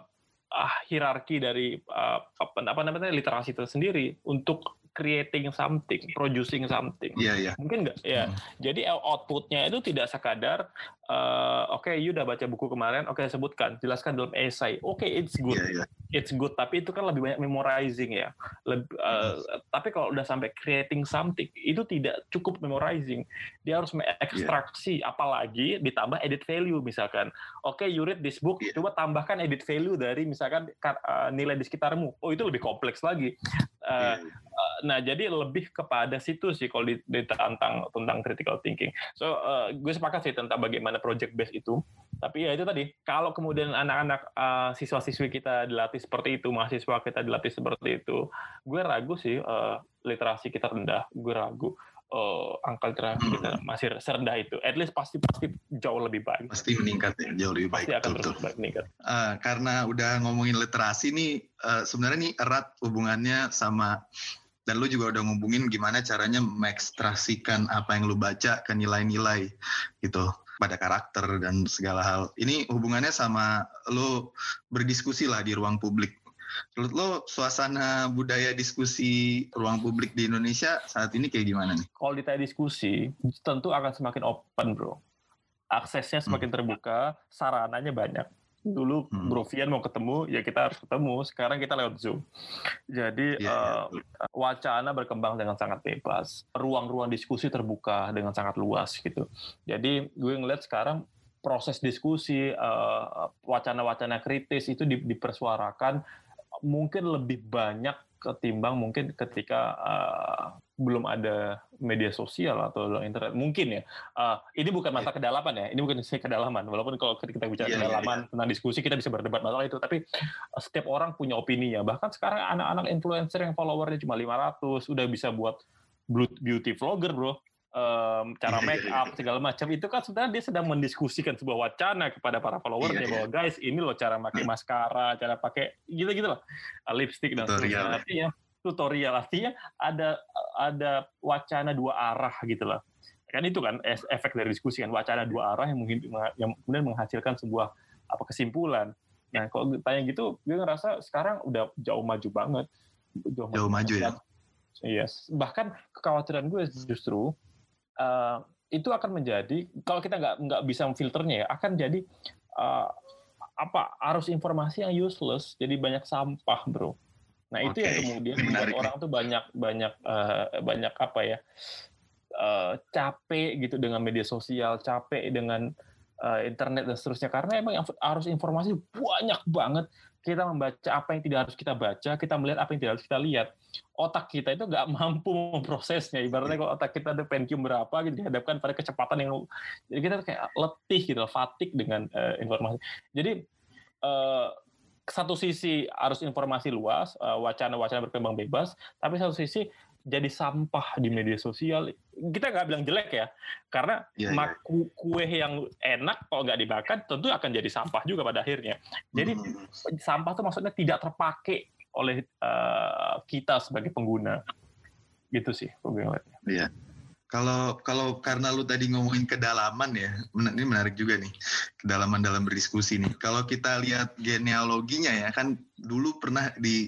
A: uh, hierarki dari uh, apa, apa namanya literasi itu sendiri untuk creating something, producing something.
B: Iya, yeah, iya. Yeah.
A: Mungkin nggak? Ya. Hmm. Jadi outputnya itu tidak sekadar, uh, oke, okay, you udah baca buku kemarin, oke, okay, sebutkan, jelaskan dalam essay. Oke, okay, it's good. Yeah, yeah it's good tapi itu kan lebih banyak memorizing ya Leb, uh, tapi kalau udah sampai creating something itu tidak cukup memorizing dia harus mengekstraksi yeah. apalagi ditambah edit value misalkan oke okay, you read this book yeah. coba tambahkan edit value dari misalkan uh, nilai di sekitarmu oh itu lebih kompleks lagi uh, yeah. uh, nah jadi lebih kepada situ sih kalau ditantang tentang critical thinking so uh, gue sepakat sih tentang bagaimana project base itu tapi ya itu tadi kalau kemudian anak-anak uh, siswa-siswi kita dilatih dilatih seperti itu, mahasiswa kita dilatih seperti itu, gue ragu sih uh, literasi kita rendah, gue ragu uh, angka literasi hmm. kita masih serendah itu. At least pasti pasti jauh lebih baik.
B: Pasti meningkat ya, jauh lebih baik.
A: Pasti akan terus baik, meningkat.
B: Uh, karena udah ngomongin literasi nih, uh, sebenarnya nih erat hubungannya sama dan lu juga udah ngomongin gimana caranya mengekstrasikan apa yang lu baca ke nilai-nilai gitu pada karakter dan segala hal. Ini hubungannya sama lo berdiskusi lah di ruang publik. Menurut lo suasana budaya diskusi ruang publik di Indonesia saat ini kayak gimana nih?
A: Kalau ditanya diskusi, tentu akan semakin open bro. Aksesnya semakin hmm. terbuka, sarananya banyak dulu hmm. Bro Vian mau ketemu ya kita harus ketemu sekarang kita lewat Zoom jadi yeah, uh, yeah. wacana berkembang dengan sangat bebas ruang-ruang diskusi terbuka dengan sangat luas gitu jadi gue ngeliat sekarang proses diskusi uh, wacana-wacana kritis itu di, dipersuarakan mungkin lebih banyak ketimbang mungkin ketika uh, belum ada media sosial atau internet. Mungkin ya. Uh, ini bukan mata iya. kedalaman ya ini bukan saya kedalaman. Walaupun kalau kita bicara yeah, iya, kedalaman yeah, yeah. tentang diskusi kita bisa berdebat masalah itu. Tapi uh, setiap orang punya opini ya bahkan sekarang anak-anak influencer yang followernya cuma 500 udah bisa buat beauty vlogger bro um, cara make up segala macam. Itu kan sebenarnya dia sedang mendiskusikan sebuah wacana kepada para followernya bahwa guys ini loh cara pakai maskara cara pakai gitu-gitu lah lipstick dan sebagainya. Artinya tutorial. Artinya ada ada wacana dua arah gitu lah kan itu kan efek dari diskusi kan wacana dua arah yang mungkin yang kemudian menghasilkan sebuah apa kesimpulan. Nah kalau tanya gitu gue ngerasa sekarang udah jauh maju banget.
B: Jauh, jauh maju, ya?
A: yes bahkan kekhawatiran gue justru uh, itu akan menjadi kalau kita nggak nggak bisa filternya ya akan jadi uh, apa arus informasi yang useless jadi banyak sampah bro Nah itu okay. yang kemudian membuat orang tuh banyak banyak uh, banyak apa ya uh, capek gitu dengan media sosial, capek dengan uh, internet dan seterusnya karena emang harus informasi banyak banget. Kita membaca apa yang tidak harus kita baca, kita melihat apa yang tidak harus kita lihat. Otak kita itu nggak mampu memprosesnya. Ibaratnya kalau otak kita ada Pentium berapa gitu dihadapkan pada kecepatan yang jadi kita kayak letih gitu, fatik dengan uh, informasi. Jadi uh, satu sisi arus informasi luas, eh, wacana-wacana berkembang bebas, tapi satu sisi jadi sampah di media sosial. Kita nggak bilang jelek ya, karena yeah, yeah. kue yang enak kalau nggak dibakar tentu akan jadi sampah juga pada akhirnya. Jadi hmm. sampah itu maksudnya tidak terpakai oleh uh, kita sebagai pengguna. Gitu sih,
B: Iya. Kalau kalau karena lu tadi ngomongin kedalaman ya, ini menarik juga nih kedalaman dalam berdiskusi nih. Kalau kita lihat genealoginya ya, kan dulu pernah di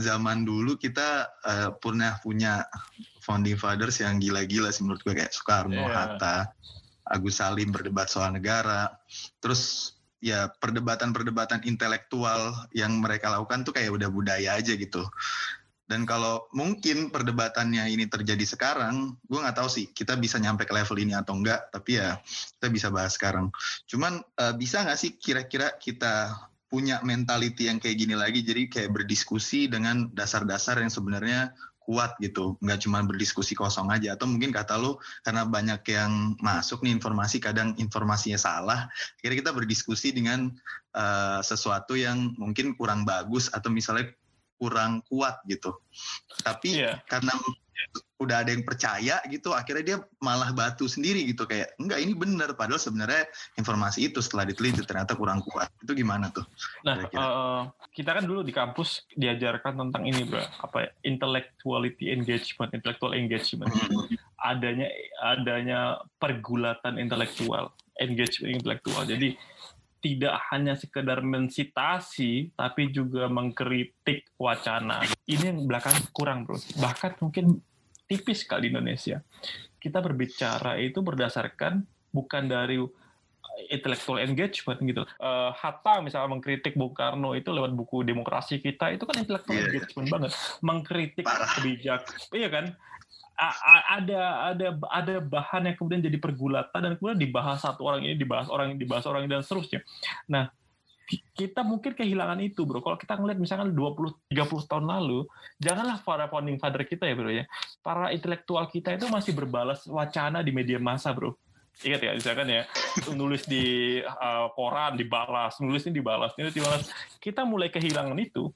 B: zaman dulu kita uh, pernah punya founding fathers yang gila-gila sih menurut gue kayak Soekarno, yeah. Hatta, Agus Salim berdebat soal negara, terus ya perdebatan-perdebatan intelektual yang mereka lakukan tuh kayak udah budaya aja gitu. Dan kalau mungkin perdebatannya ini terjadi sekarang, gue nggak tahu sih kita bisa nyampe ke level ini atau enggak. Tapi ya kita bisa bahas sekarang. Cuman uh, bisa nggak sih kira-kira kita punya mentality yang kayak gini lagi, jadi kayak berdiskusi dengan dasar-dasar yang sebenarnya kuat gitu, nggak cuma berdiskusi kosong aja. Atau mungkin kata lo karena banyak yang masuk nih informasi, kadang informasinya salah. Kira kita berdiskusi dengan uh, sesuatu yang mungkin kurang bagus atau misalnya kurang kuat gitu. Tapi yeah. karena udah ada yang percaya gitu, akhirnya dia malah batu sendiri gitu kayak enggak ini benar padahal sebenarnya informasi itu setelah diteliti ternyata kurang kuat. Itu gimana tuh?
A: Nah, uh, kita kan dulu di kampus diajarkan tentang ini, Bro. Apa ya? Intellectuality engagement, intellectual engagement. Hmm. Adanya adanya pergulatan intelektual, engagement intelektual. Jadi tidak hanya sekedar mensitasi, tapi juga mengkritik wacana. Ini yang belakang kurang, bro. Bahkan mungkin tipis sekali di Indonesia. Kita berbicara itu berdasarkan bukan dari intellectual engagement gitu. Uh, Hatta misalnya mengkritik Bung Karno itu lewat buku Demokrasi kita itu kan intellectual yeah, engagement banget, mengkritik kebijakan, iya kan? ada ada ada bahan yang kemudian jadi pergulatan dan kemudian dibahas satu orang ini dibahas orang ini dibahas orang ini dan seterusnya. Nah, kita mungkin kehilangan itu, Bro. Kalau kita ngeliat misalkan 20 30 tahun lalu, janganlah para founding father kita ya, Bro ya. Para intelektual kita itu masih berbalas wacana di media massa, Bro. Ingat ya, misalkan ya, nulis di uh, koran dibalas, nulis ini dibalas, ini dibalas. Kita mulai kehilangan itu.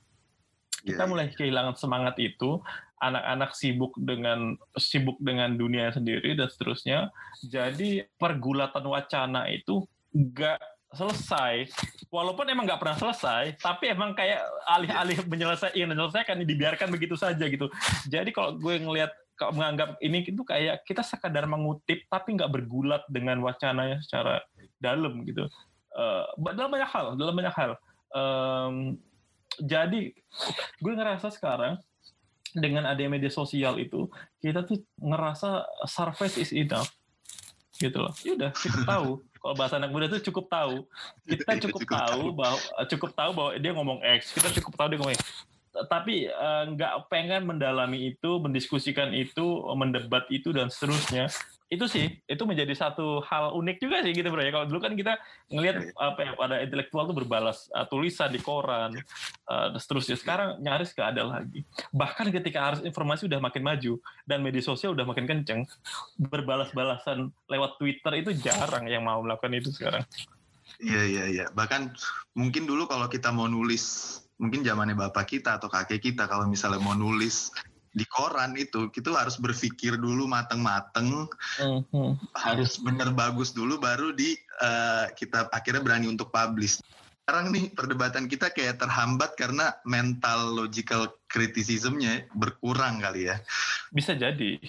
A: Kita iya, mulai iya. kehilangan semangat itu anak-anak sibuk dengan sibuk dengan dunia sendiri dan seterusnya. Jadi pergulatan wacana itu nggak selesai. Walaupun emang nggak pernah selesai, tapi emang kayak alih-alih menyelesaikan menyelesaikan dibiarkan begitu saja gitu. Jadi kalau gue ngelihat kalau menganggap ini itu kayak kita sekadar mengutip tapi nggak bergulat dengan wacananya secara dalam gitu. Uh, dalam banyak hal, dalam banyak hal. Um, jadi gue ngerasa sekarang dengan adanya media sosial itu kita tuh ngerasa surface is enough gitu loh. Ya udah kita tahu kalau bahasa anak muda itu cukup tahu. Kita cukup, cukup tahu bahwa cukup tahu bahwa dia ngomong X. Kita cukup tahu dia ngomong X. tapi uh, nggak pengen mendalami itu, mendiskusikan itu, mendebat itu dan seterusnya itu sih itu menjadi satu hal unik juga sih gitu bro ya. Kalau dulu kan kita ngelihat iya, iya. apa ya pada intelektual tuh berbalas uh, tulisan di koran uh, seterusnya. Sekarang nyaris gak ada lagi. Bahkan ketika harus informasi udah makin maju dan media sosial udah makin kenceng berbalas-balasan lewat Twitter itu jarang yang mau melakukan itu sekarang.
B: Iya iya iya. Bahkan mungkin dulu kalau kita mau nulis mungkin zamannya bapak kita atau kakek kita kalau misalnya mau nulis di koran itu kita harus berpikir dulu mateng-mateng mm-hmm. harus bener bagus dulu baru di uh, kita akhirnya berani untuk publish. Sekarang nih perdebatan kita kayak terhambat karena mental logical criticismnya berkurang kali ya.
A: Bisa jadi.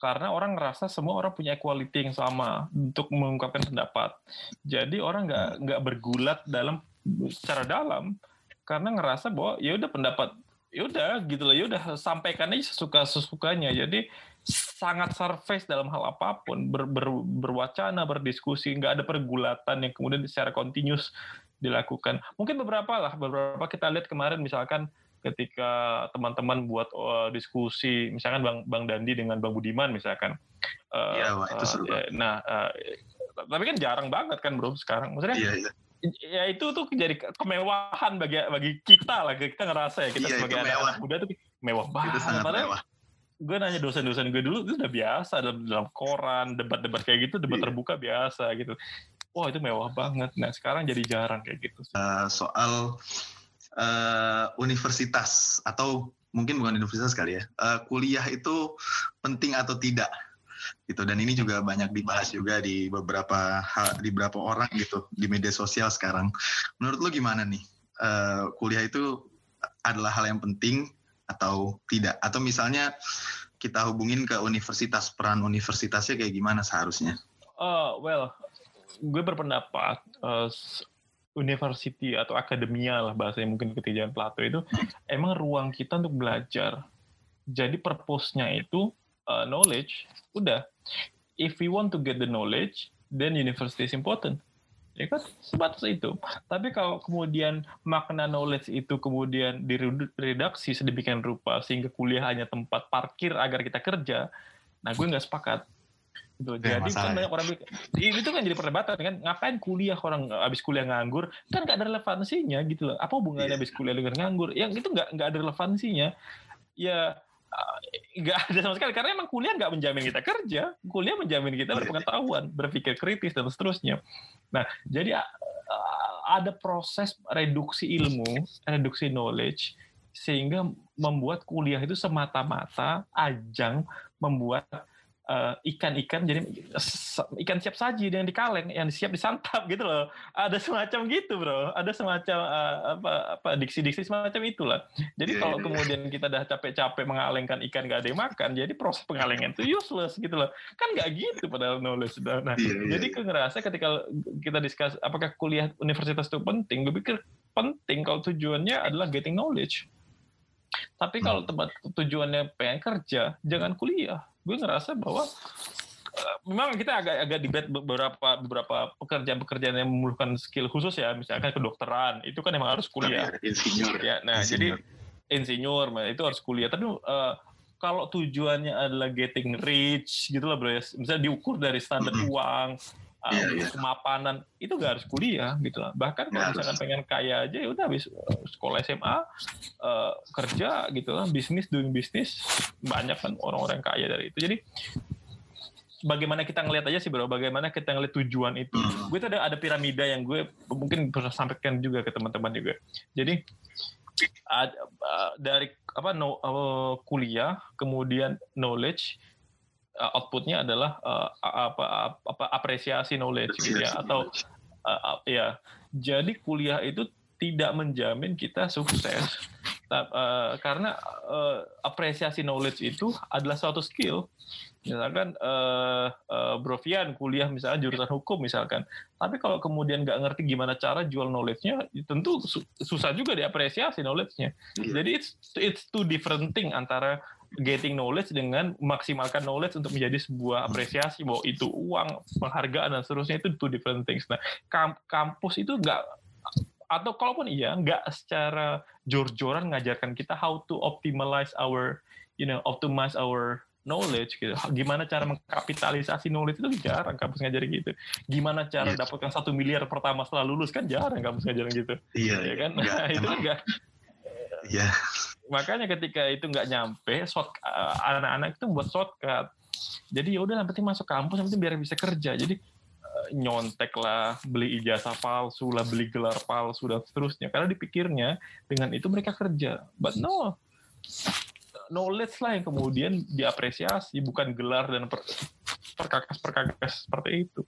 A: Karena orang ngerasa semua orang punya equality yang sama untuk mengungkapkan pendapat. Jadi orang nggak nggak bergulat dalam secara dalam karena ngerasa bahwa ya udah pendapat ya udah gitu loh. Ya udah sampaikan aja sesuka sesukanya jadi sangat surface dalam hal apa pun. Ber, ber, berwacana berdiskusi. Nggak ada pergulatan yang kemudian secara continuous dilakukan. Mungkin beberapa lah. Beberapa kita lihat kemarin misalkan ketika teman-teman buat uh, diskusi misalkan bang bang Dandi dengan bang Budiman misalkan.
B: Uh, ya, itu seru uh,
A: nah uh, tapi kan jarang banget kan bro sekarang. Maksudnya ya, ya ya itu tuh jadi kemewahan bagi bagi kita lah kita ngerasa ya kita iya, sebagai anak, anak muda tuh mewah banget. itu sangat mewah. gue nanya dosen-dosen gue dulu itu udah biasa dalam, dalam koran debat-debat kayak gitu debat iya. terbuka biasa gitu. Wah itu mewah banget. Nah sekarang jadi jarang kayak gitu
B: uh, soal uh, universitas atau mungkin bukan universitas kali ya uh, kuliah itu penting atau tidak gitu. Dan ini juga banyak dibahas juga di beberapa hal, di beberapa orang gitu di media sosial sekarang. Menurut lo gimana nih? Uh, kuliah itu adalah hal yang penting atau tidak? Atau misalnya kita hubungin ke universitas peran universitasnya kayak gimana seharusnya?
A: Uh, well gue berpendapat uh, university atau akademia lah bahasanya mungkin ketiga Plato itu emang ruang kita untuk belajar. Jadi purpose-nya itu uh, knowledge udah. If we want to get the knowledge then university is important. Ya kan? Sebatas itu. Tapi kalau kemudian makna knowledge itu kemudian diredaksi sedemikian rupa sehingga kuliah hanya tempat parkir agar kita kerja nah gue nggak sepakat. Gitu. Ya, jadi kan banyak orang itu kan jadi perdebatan kan? Ngapain kuliah orang habis kuliah nganggur? Kan nggak ada relevansinya gitu loh. Apa hubungannya yeah. habis kuliah dengan nganggur? Yang itu nggak nggak ada relevansinya. Ya nggak ada sama sekali. Karena emang kuliah nggak menjamin kita kerja. Kuliah menjamin kita berpengetahuan berpikir kritis dan seterusnya. Nah jadi ada proses reduksi ilmu reduksi knowledge sehingga membuat kuliah itu semata-mata ajang membuat ikan-ikan jadi ikan siap saji dengan dikaleng yang siap disantap gitu loh. Ada semacam gitu bro. Ada semacam uh, apa apa diksi-diksi semacam itulah. Jadi yeah, kalau yeah. kemudian kita udah capek-capek mengalengkan ikan gak ada yang makan jadi proses pengalengan itu useless gitu loh. Kan nggak gitu padahal knowledge nah yeah, yeah, jadi yeah. ngerasa ketika kita diskus apakah kuliah universitas itu penting gue pikir penting kalau tujuannya adalah getting knowledge. Tapi kalau hmm. tempat tujuannya pengen kerja, jangan kuliah gue ngerasa bahwa uh, memang kita agak agak debate beberapa beberapa pekerjaan-pekerjaan yang memerlukan skill khusus ya misalkan kedokteran itu kan emang harus kuliah
B: insinyur
A: ya nah insinyur. jadi insinyur itu harus kuliah tapi uh, kalau tujuannya adalah getting rich gitu lah bro ya misalnya diukur dari standar mm -hmm. uang uh, yeah, yeah. kemapanan itu gak harus kuliah gitu lah. Bahkan kalau misalkan pengen kaya aja ya udah habis uh, sekolah SMA uh, kerja gitu lah. Bisnis doing bisnis banyak kan orang-orang kaya dari itu. Jadi bagaimana kita ngelihat aja sih bro. Bagaimana kita ngelihat tujuan itu. Hmm. gue tuh ada ada piramida yang gue mungkin pernah sampaikan juga ke teman-teman juga. Jadi uh, dari apa no, uh, kuliah kemudian knowledge uh, outputnya adalah uh, apa, apa apresiasi knowledge gitu ya atau uh, ya jadi kuliah itu tidak menjamin kita sukses. Uh, karena uh, apresiasi knowledge itu adalah suatu skill. Misalkan uh, uh, Brovian kuliah misalnya jurusan hukum misalkan. Tapi kalau kemudian nggak ngerti gimana cara jual knowledge-nya tentu susah juga diapresiasi knowledge-nya. Iya. jadi it's it's two different thing antara getting knowledge dengan maksimalkan knowledge untuk menjadi sebuah apresiasi bahwa itu uang, penghargaan dan seterusnya itu two different things. Nah, kampus itu nggak atau kalaupun iya nggak secara jor-joran ngajarkan kita how to optimize our you know optimize our knowledge gitu. Gimana cara mengkapitalisasi knowledge itu jarang kampus ngajarin gitu. Gimana cara yes. dapatkan satu miliar pertama setelah lulus kan jarang kampus ngajarin gitu.
B: Iya,
A: ya kan? Enggak, itu enggak.
B: Iya.
A: Makanya ketika itu nggak nyampe, uh, anak-anak itu buat shortcut. Jadi ya udah yang masuk kampus, yang biar bisa kerja. Jadi uh, nyontek lah, beli ijazah palsu lah, beli gelar palsu dan seterusnya. Karena dipikirnya dengan itu mereka kerja. But no, knowledge lah yang kemudian diapresiasi bukan gelar dan per, perkakas-perkakas seperti itu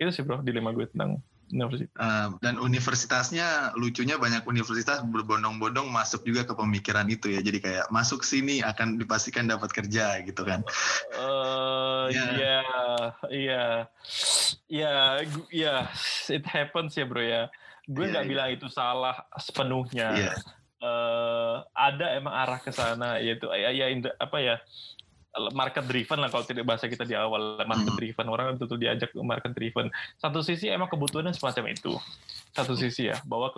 A: itu sih bro dilema gue tentang universitas.
B: Uh, dan universitasnya lucunya banyak universitas berbondong-bondong masuk juga ke pemikiran itu ya. Jadi kayak masuk sini akan dipastikan dapat kerja gitu kan.
A: Uh, iya iya. Iya iya. It happens ya bro ya. Gue iya, nggak yeah, yeah. bilang itu salah sepenuhnya. Yeah uh, ada emang arah ke sana yaitu ya, ya apa ya market driven lah kalau tidak bahasa kita di awal market hmm. driven. Orang itu tuh diajak market driven. Satu sisi emang kebutuhannya semacam itu. Satu sisi ya bahwa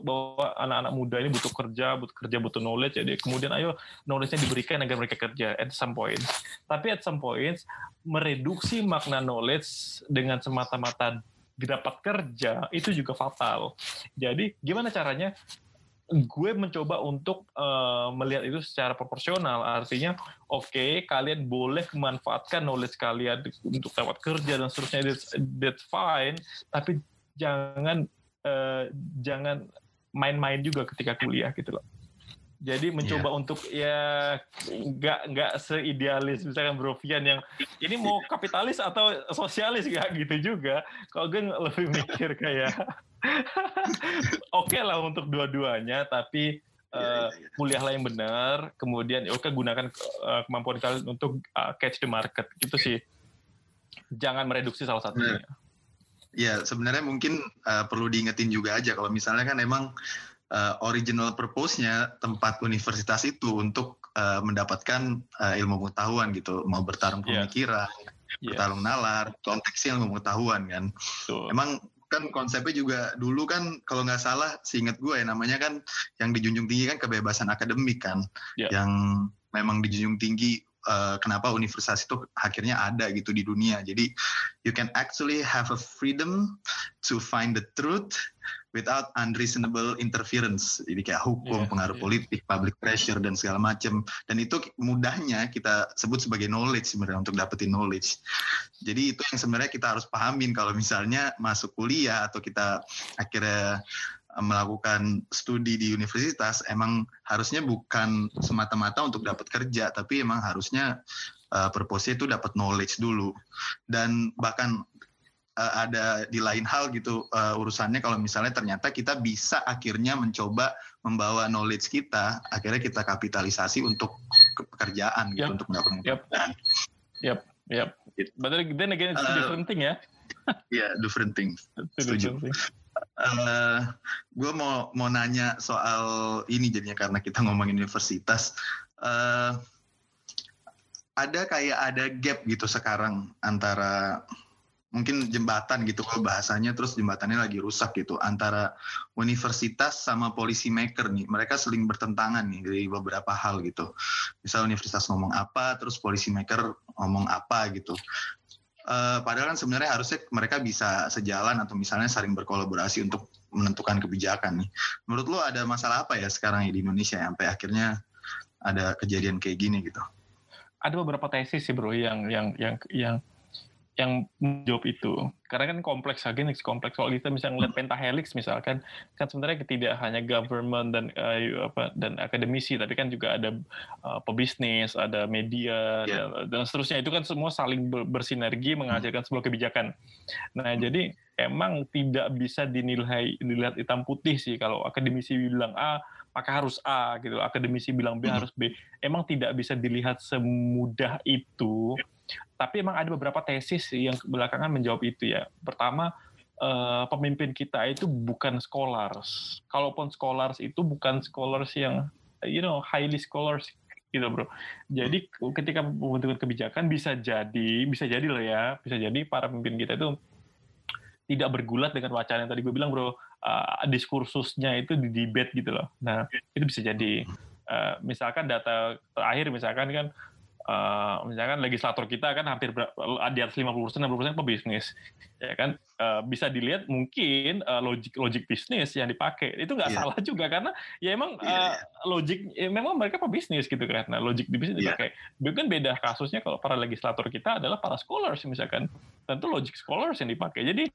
A: bahwa anak-anak muda ini butuh kerja butuh kerja butuh knowledge. Jadi kemudian ayo knowledge-nya diberikan agar mereka kerja at some point. Tapi at some point mereduksi makna knowledge dengan semata-mata dapat kerja itu juga fatal. Jadi gimana caranya gue mencoba untuk uh, melihat itu secara proporsional. Artinya, oke, okay, kalian boleh memanfaatkan knowledge kalian untuk dapat kerja dan seterusnya, that's, that's fine. Tapi jangan uh, jangan main-main juga ketika kuliah gitu loh. Jadi mencoba yeah. untuk ya nggak nggak seidealis misalkan Brovian yang ini mau kapitalis atau sosialis gak gitu juga. Kalau gue lebih mikir kayak oke okay lah untuk dua-duanya, tapi uh, kuliahlah yang benar, kemudian ya oke gunakan uh, kemampuan kalian untuk uh, catch the market gitu sih. Jangan mereduksi salah satunya.
B: Ya sebenarnya mungkin uh, perlu diingetin juga aja kalau misalnya kan emang uh, original purpose-nya tempat universitas itu untuk uh, mendapatkan uh, ilmu pengetahuan gitu, mau bertarung iya. pemikiran, yeah. bertarung nalar, konteksnya ilmu pengetahuan kan. So. Emang kan konsepnya juga dulu kan kalau nggak salah seingat gue ya namanya kan yang dijunjung tinggi kan kebebasan akademik kan yeah. yang memang dijunjung tinggi uh, kenapa universitas itu akhirnya ada gitu di dunia jadi you can actually have a freedom to find the truth without unreasonable interference. Jadi kayak hukum, yeah, pengaruh yeah. politik, public pressure dan segala macam. Dan itu mudahnya kita sebut sebagai knowledge sebenarnya untuk dapetin knowledge. Jadi itu yang sebenarnya kita harus pahamin kalau misalnya masuk kuliah atau kita akhirnya eh, melakukan studi di universitas emang harusnya bukan semata-mata untuk dapat kerja tapi emang harusnya uh, purpose itu dapat knowledge dulu dan bahkan uh, ada di lain hal gitu uh, urusannya kalau misalnya ternyata kita bisa akhirnya mencoba membawa knowledge kita akhirnya kita kapitalisasi untuk pekerjaan gitu yep. untuk mendapatkan
A: yep. pekerjaan. Yep, yep. Gitu. But then again it's uh, different thing ya.
B: Iya, yeah, different thing. Setuju. Uh, gue mau mau nanya soal ini jadinya karena kita ngomongin universitas. Uh, ada kayak ada gap gitu sekarang antara mungkin jembatan gitu kalau bahasanya terus jembatannya lagi rusak gitu antara universitas sama polisi maker nih. Mereka saling bertentangan nih dari beberapa hal gitu. Misal universitas ngomong apa terus polisi maker ngomong apa gitu. Uh, padahal kan sebenarnya harusnya mereka bisa sejalan atau misalnya saling berkolaborasi untuk menentukan kebijakan nih. Menurut lo ada masalah apa ya sekarang ya di Indonesia ya, sampai akhirnya ada kejadian kayak gini gitu?
A: Ada beberapa tesis sih bro yang yang yang yang yang menjawab itu. Karena kan kompleks lagi nih kompleks. Kalau kita bisa ngeliat pentahelix misalkan, kan sebenarnya tidak hanya government dan uh, apa dan akademisi, tapi kan juga ada uh, pebisnis, ada media yeah. dan, dan seterusnya. Itu kan semua saling bersinergi menghasilkan sebuah kebijakan. Nah, hmm. jadi emang tidak bisa dinilai dilihat hitam putih sih kalau akademisi bilang A maka harus A gitu. Akademisi bilang B hmm. harus B. Emang tidak bisa dilihat semudah itu tapi emang ada beberapa tesis yang belakangan menjawab itu ya. Pertama, uh, pemimpin kita itu bukan scholars. Kalaupun scholars itu bukan scholars yang you know highly scholars gitu bro. Jadi ketika membentukkan kebijakan bisa jadi bisa jadi loh ya bisa jadi para pemimpin kita itu tidak bergulat dengan wacana yang tadi gue bilang bro uh, diskursusnya itu di debate gitu loh. Nah itu bisa jadi uh, misalkan data terakhir misalkan kan uh, misalkan legislator kita kan hampir di atas 50 persen, 60 persen pebisnis, ya kan uh, bisa dilihat mungkin uh, logik logik bisnis yang dipakai itu nggak yeah. salah juga karena ya emang yeah. uh, logik ya memang mereka pebisnis gitu kan, nah logik di bisnis yeah. dipakai. Bukan beda kasusnya kalau para legislator kita adalah para scholars misalkan, tentu logik scholars yang dipakai. Jadi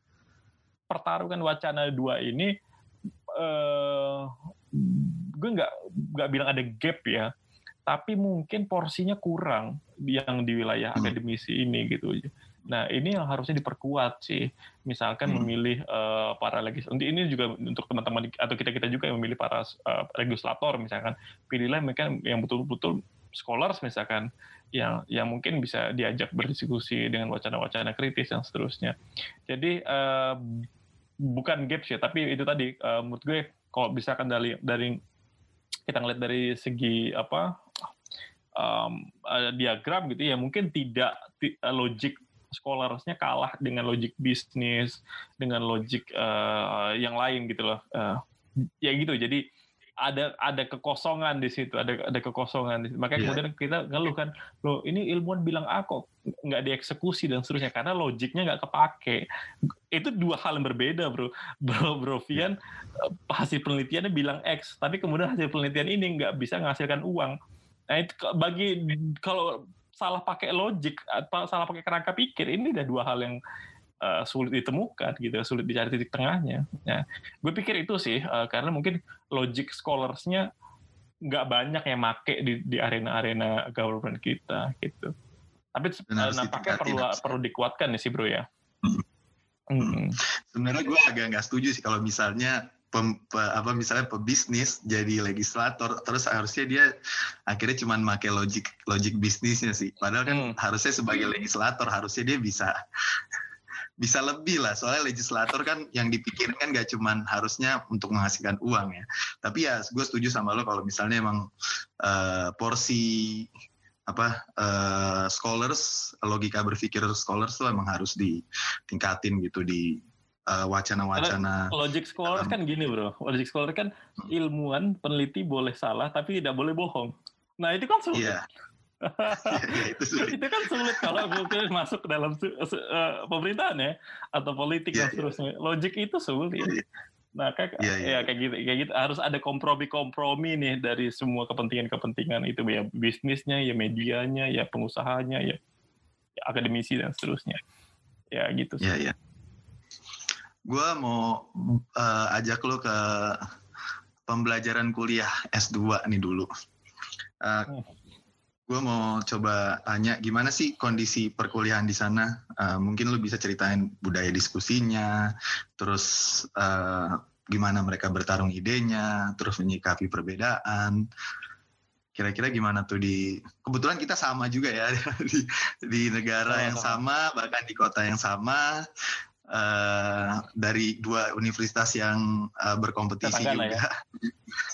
A: pertarungan wacana dua ini uh, gue nggak nggak bilang ada gap ya tapi mungkin porsinya kurang yang di wilayah hmm. akademisi ini gitu. Nah ini yang harusnya diperkuat sih. Misalkan hmm. memilih uh, para legislator. Ini juga untuk teman-teman atau kita kita juga yang memilih para uh, legislator misalkan. Pilihlah mereka yang betul-betul scholars misalkan yang yang mungkin bisa diajak berdiskusi dengan wacana-wacana kritis dan seterusnya. Jadi uh, bukan gap sih, tapi itu tadi uh, menurut gue kalau misalkan dari dari kita ngeliat dari segi apa um, uh, diagram gitu ya mungkin tidak uh, logik scholarsnya kalah dengan logik bisnis dengan logik uh, yang lain gitu loh uh, ya gitu jadi ada ada kekosongan di situ ada ada kekosongan makanya yeah. kemudian kita ngeluh kan lo ini ilmuwan bilang A kok nggak dieksekusi dan seterusnya karena logiknya nggak kepake. Itu dua hal yang berbeda bro. Bro bro Vian hasil penelitiannya bilang X tapi kemudian hasil penelitian ini nggak bisa menghasilkan uang Nah itu bagi kalau salah pakai logik atau salah pakai kerangka pikir ini ada dua hal yang uh, sulit ditemukan gitu, sulit dicari titik tengahnya. Nah, gue pikir itu sih uh, karena mungkin logic scholarsnya nggak banyak yang make di di arena-arena government kita gitu. Tapi uh, nampaknya perlu perlu dikuatkan nih sih bro ya.
B: Hmm. Hmm. Sebenarnya gue agak nggak setuju sih kalau misalnya pem, pe, apa misalnya pebisnis jadi legislator terus harusnya dia akhirnya cuma make logik logik bisnisnya sih. Padahal kan hmm. harusnya sebagai legislator harusnya dia bisa bisa lebih lah. Soalnya legislator kan yang dipikirkan gak cuma harusnya untuk menghasilkan uang ya. Tapi ya gue setuju sama lo kalau misalnya emang uh, porsi apa uh, scholars logika berpikir scholars tuh emang harus ditingkatin gitu di Eh, wacana-wacana.
A: Uh, logic scholar um, kan gini bro, logic scholar kan hmm. ilmuwan peneliti boleh salah tapi tidak boleh bohong. Nah itu kan sulit. Yeah. ya, itu, sulit. itu kan sulit kalau gue masuk dalam uh, pemerintahan ya atau politik yeah, dan iya. seterusnya. Yeah. Logik itu sulit. Yeah, yeah. Nah, kayak yeah, yeah. ya kayak gitu, kayak gitu harus ada kompromi-kompromi nih dari semua kepentingan-kepentingan itu ya bisnisnya, ya medianya, ya pengusahanya, ya, ya akademisi dan seterusnya. Ya gitu.
B: Yeah, yeah gue mau uh, ajak lo ke pembelajaran kuliah S2 nih dulu. Uh, eh, gue mau coba tanya gimana sih kondisi perkuliahan di sana. Uh, mungkin lo bisa ceritain budaya diskusinya, terus uh, gimana mereka bertarung idenya, terus menyikapi perbedaan. Kira-kira gimana tuh di kebetulan kita sama juga ya di, di negara yang sama bahkan di kota yang sama uh, dari dua universitas yang uh, berkompetisi juga. Ya.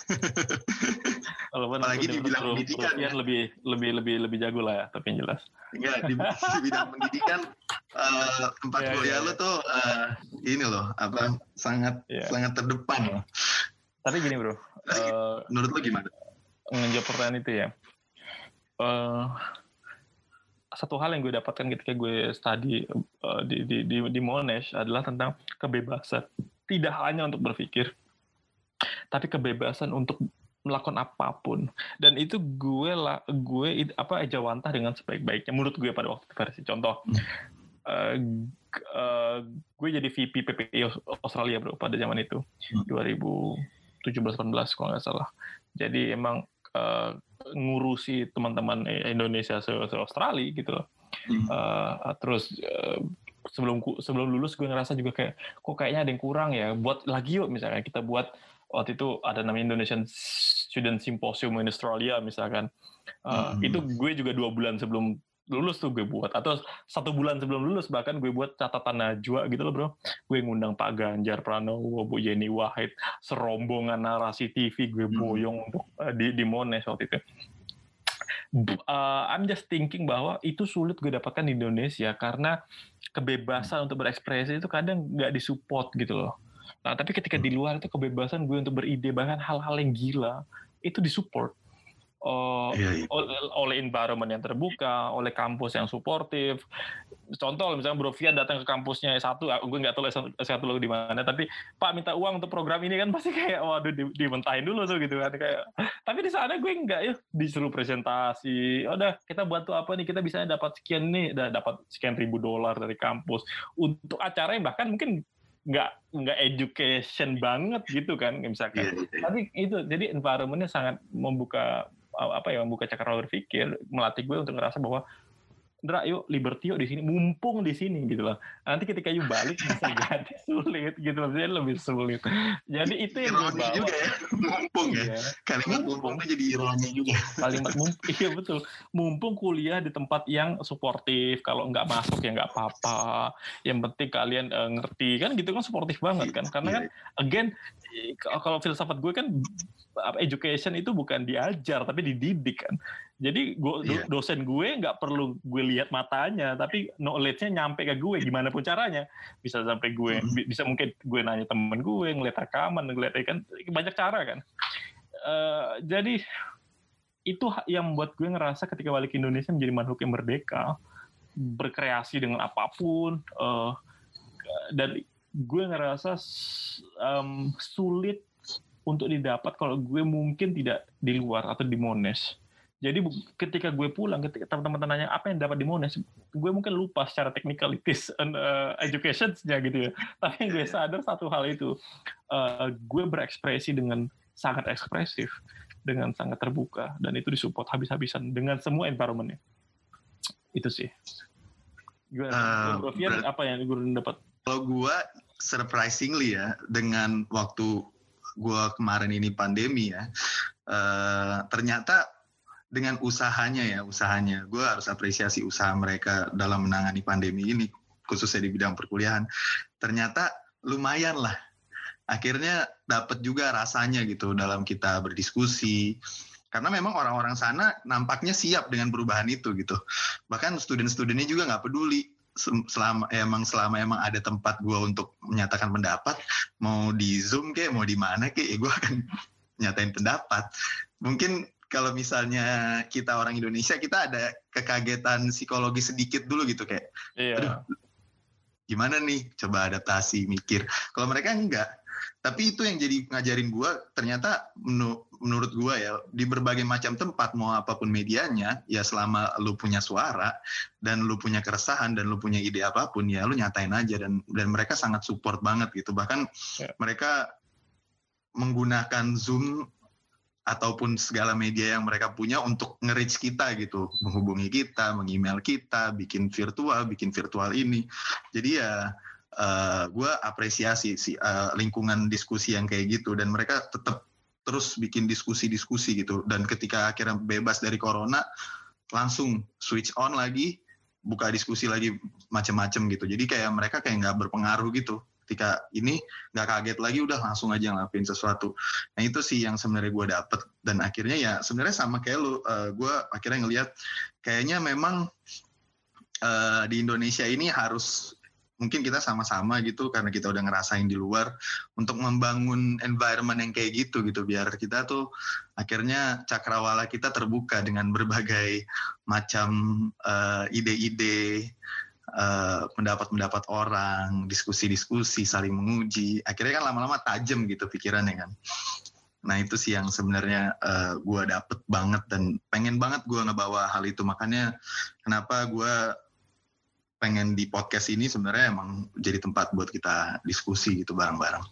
A: Walaupun Apalagi di bidang pendidikan ya. lebih lebih lebih lebih jago lah ya, tapi yang jelas.
B: Enggak di, di bidang pendidikan uh, tempat yeah, kuliah yeah, lo tuh uh, ini loh apa sangat yeah. sangat terdepan.
A: Tapi gini bro,
B: uh, menurut lo gimana?
A: Menjawab pertanyaan itu ya. Uh, satu hal yang gue dapatkan ketika gue study uh, di, di, di, di Monash adalah tentang kebebasan. Tidak hanya untuk berpikir, tapi kebebasan untuk melakukan apa pun. Dan itu gue lah, gue apa ejawantah dengan sebaik-baiknya. Menurut gue pada waktu versi contoh, uh, uh, gue jadi VP PPI Australia bro pada zaman itu, 2017-18 kalau nggak salah. Jadi emang uh, ngurusi teman-teman Indonesia se, se Australia gitu loh. Hmm. Uh, terus uh, sebelum sebelum lulus gue ngerasa juga kayak kok kayaknya ada yang kurang ya. Buat lagi yuk misalnya kita buat waktu itu ada namanya Indonesian Student Symposium in Australia misalkan. Uh, hmm. Itu gue juga dua bulan sebelum lulus tuh gue buat atau satu bulan sebelum lulus bahkan gue buat catatan najwa gitu loh bro. Gue ngundang Pak Ganjar Pranowo Bu Yeni Wahid serombongan narasi TV gue hmm. boyong untuk uh, di di Mones waktu itu. Uh, I'm just thinking bahwa itu sulit gue dapatkan di Indonesia karena kebebasan untuk berekspresi itu kadang nggak disupport gitu loh. Nah, tapi ketika di luar itu kebebasan gue untuk beride bahkan hal-hal yang gila itu disupport uh, iya, iya. oleh environment yang terbuka, oleh kampus yang suportif. Contoh misalnya Bro Fiat datang ke kampusnya S1, ah, gue nggak tahu S1 lo di mana, tapi Pak minta uang untuk program ini kan pasti kayak waduh di, dimentahin dulu tuh gitu kan kayak. Tapi di sana gue nggak ya disuruh presentasi. Oh, udah kita buat tuh apa nih kita bisa dapat sekian nih, udah dapat sekian ribu dolar dari kampus untuk acara yang bahkan mungkin nggak nggak education banget gitu kan misalkan. Yeah, yeah. Tapi itu jadi environmentnya sangat membuka apa ya membuka cakra berpikir melatih gue untuk ngerasa bahwa Ndra, yuk Liberty yuk di sini, mumpung di sini gitu loh. Nanti ketika yuk balik bisa jadi sulit gitu loh, jadi lebih sulit. Jadi itu yang
B: ironi bawa. juga ya, mumpung ya. ya. Kalimat mumpung itu jadi ironi juga.
A: Kalimat mumpung, iya betul. Mumpung kuliah di tempat yang suportif, kalau nggak masuk ya nggak apa-apa. Yang penting kalian uh, ngerti kan gitu kan suportif banget kan. Karena kan iya. again kalau filsafat gue kan education itu bukan diajar tapi dididik kan. Jadi gue, yeah. dosen gue nggak perlu gue lihat matanya, tapi knowledge-nya nyampe ke gue gimana pun caranya. Bisa sampai gue, mm. bisa mungkin gue nanya temen gue, ngeliat rekaman, ngeliat kan banyak cara kan. Uh, jadi itu yang membuat gue ngerasa ketika balik ke Indonesia menjadi makhluk yang merdeka, berkreasi dengan apa pun, uh, dan gue ngerasa um, sulit untuk didapat kalau gue mungkin tidak di luar atau di Mones jadi ketika gue pulang, ketika teman-teman tanya apa yang dapat di Monash, gue mungkin lupa secara technicalities and uh, education-nya gitu ya. Tapi yang gue iya. sadar satu hal itu, uh, gue berekspresi dengan sangat ekspresif, dengan sangat terbuka, dan itu disupport habis-habisan dengan semua environment-nya. Itu sih. Gue, uh, apa yang gue dapat?
B: Kalau gue surprisingly ya, dengan waktu gue kemarin ini pandemi ya, uh, ternyata dengan usahanya ya usahanya. Gue harus apresiasi usaha mereka dalam menangani pandemi ini khususnya di bidang perkuliahan. Ternyata lumayan lah. Akhirnya dapat juga rasanya gitu dalam kita berdiskusi. Karena memang orang-orang sana nampaknya siap dengan perubahan itu gitu. Bahkan student-studentnya juga nggak peduli. Selama emang selama emang ada tempat gue untuk menyatakan pendapat mau di zoom kayak mau di mana kayak ya gue akan nyatain pendapat. Mungkin kalau misalnya kita orang Indonesia kita ada kekagetan psikologi sedikit dulu gitu kayak iya. aduh gimana nih coba adaptasi mikir kalau mereka enggak tapi itu yang jadi ngajarin gue ternyata menu, menurut gue ya di berbagai macam tempat mau apa pun medianya ya selama lu punya suara dan lu punya keresahan dan lu punya ide apa pun ya lu nyatain aja dan dan mereka sangat support banget gitu bahkan yeah. mereka menggunakan zoom ataupun segala media yang mereka punya untuk nge-reach kita gitu, menghubungi kita, meng-email kita, bikin virtual, bikin virtual ini. Jadi ya uh, eh, gue apresiasi sih uh, lingkungan diskusi yang kayak gitu. Dan mereka tetap terus bikin diskusi-diskusi gitu. Dan ketika akhirnya bebas dari corona langsung switch on lagi buka diskusi lagi macam-macam gitu. Jadi kayak mereka kayak nggak berpengaruh gitu ketika ini nggak kaget lagi udah langsung aja ngelakuin sesuatu. Nah itu sih yang sebenarnya gue dapet. Dan akhirnya ya sebenarnya sama kayak lu uh, eh, gue akhirnya ngelihat kayaknya memang uh, di Indonesia ini harus mungkin kita sama-sama gitu karena kita udah ngerasain di luar untuk membangun environment yang kayak gitu gitu. Biar kita tuh akhirnya cakrawala kita terbuka dengan berbagai macam uh, ide-ide Eh, pendapat-pendapat uh, orang, diskusi-diskusi, saling menguji. Akhirnya kan lama-lama tajam gitu pikirannya kan. Nah itu sih yang sebenarnya uh, eh, gue dapet banget dan pengen banget gue ngebawa hal itu. Makanya kenapa gue pengen di podcast ini sebenarnya emang jadi tempat buat kita diskusi gitu bareng-bareng.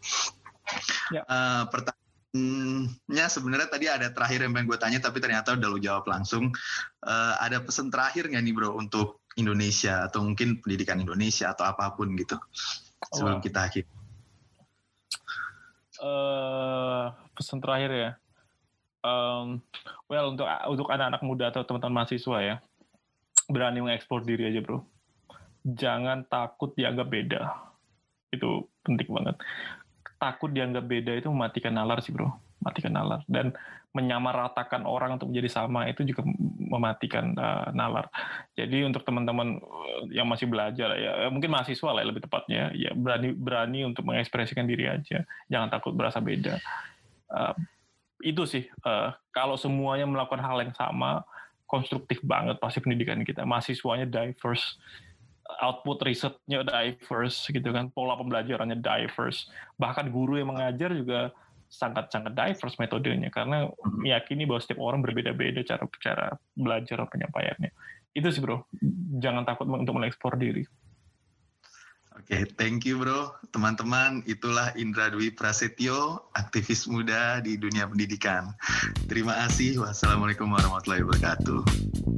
B: Ya. Uh, pertanyaannya sebenarnya tadi ada terakhir yang pengen gue tanya tapi ternyata udah lu jawab langsung. Uh, ada pesan terakhir nggak nih bro untuk Indonesia atau mungkin pendidikan Indonesia atau apa pun gitu sebelum oh. kita akhir.
A: Uh, pesan terakhir ya. Um, well untuk untuk anak-anak muda atau teman-teman mahasiswa ya berani mengeksplor diri aja bro. Jangan takut dianggap beda. Itu penting banget. Takut dianggap beda itu mematikan nalar sih bro. Matikan nalar dan menyamaratakan orang untuk menjadi sama itu juga mematikan uh, nalar. Jadi untuk teman-teman eh, yang masih belajar ya, mungkin mahasiswa lah ya, lebih tepatnya, ya berani berani untuk mengekspresikan diri aja, jangan takut berasa beda. Uh, itu sih uh, kalau semuanya melakukan hal yang sama, konstruktif banget pasti pendidikan kita. Mahasiswanya diverse, output risetnya diverse gitu kan, pola pembelajarannya diverse, bahkan guru yang mengajar juga sangat-sangat diverse metodenya karena hmm. meyakini bahwa setiap orang berbeda-beda cara cara belajar penyampaiannya. Itu sih bro, jangan takut untuk mengekspor diri.
B: Oke, okay, thank you bro. Teman-teman, itulah Indra Dwi Prasetyo, aktivis muda di dunia pendidikan. Terima kasih. Wassalamualaikum warahmatullahi wabarakatuh.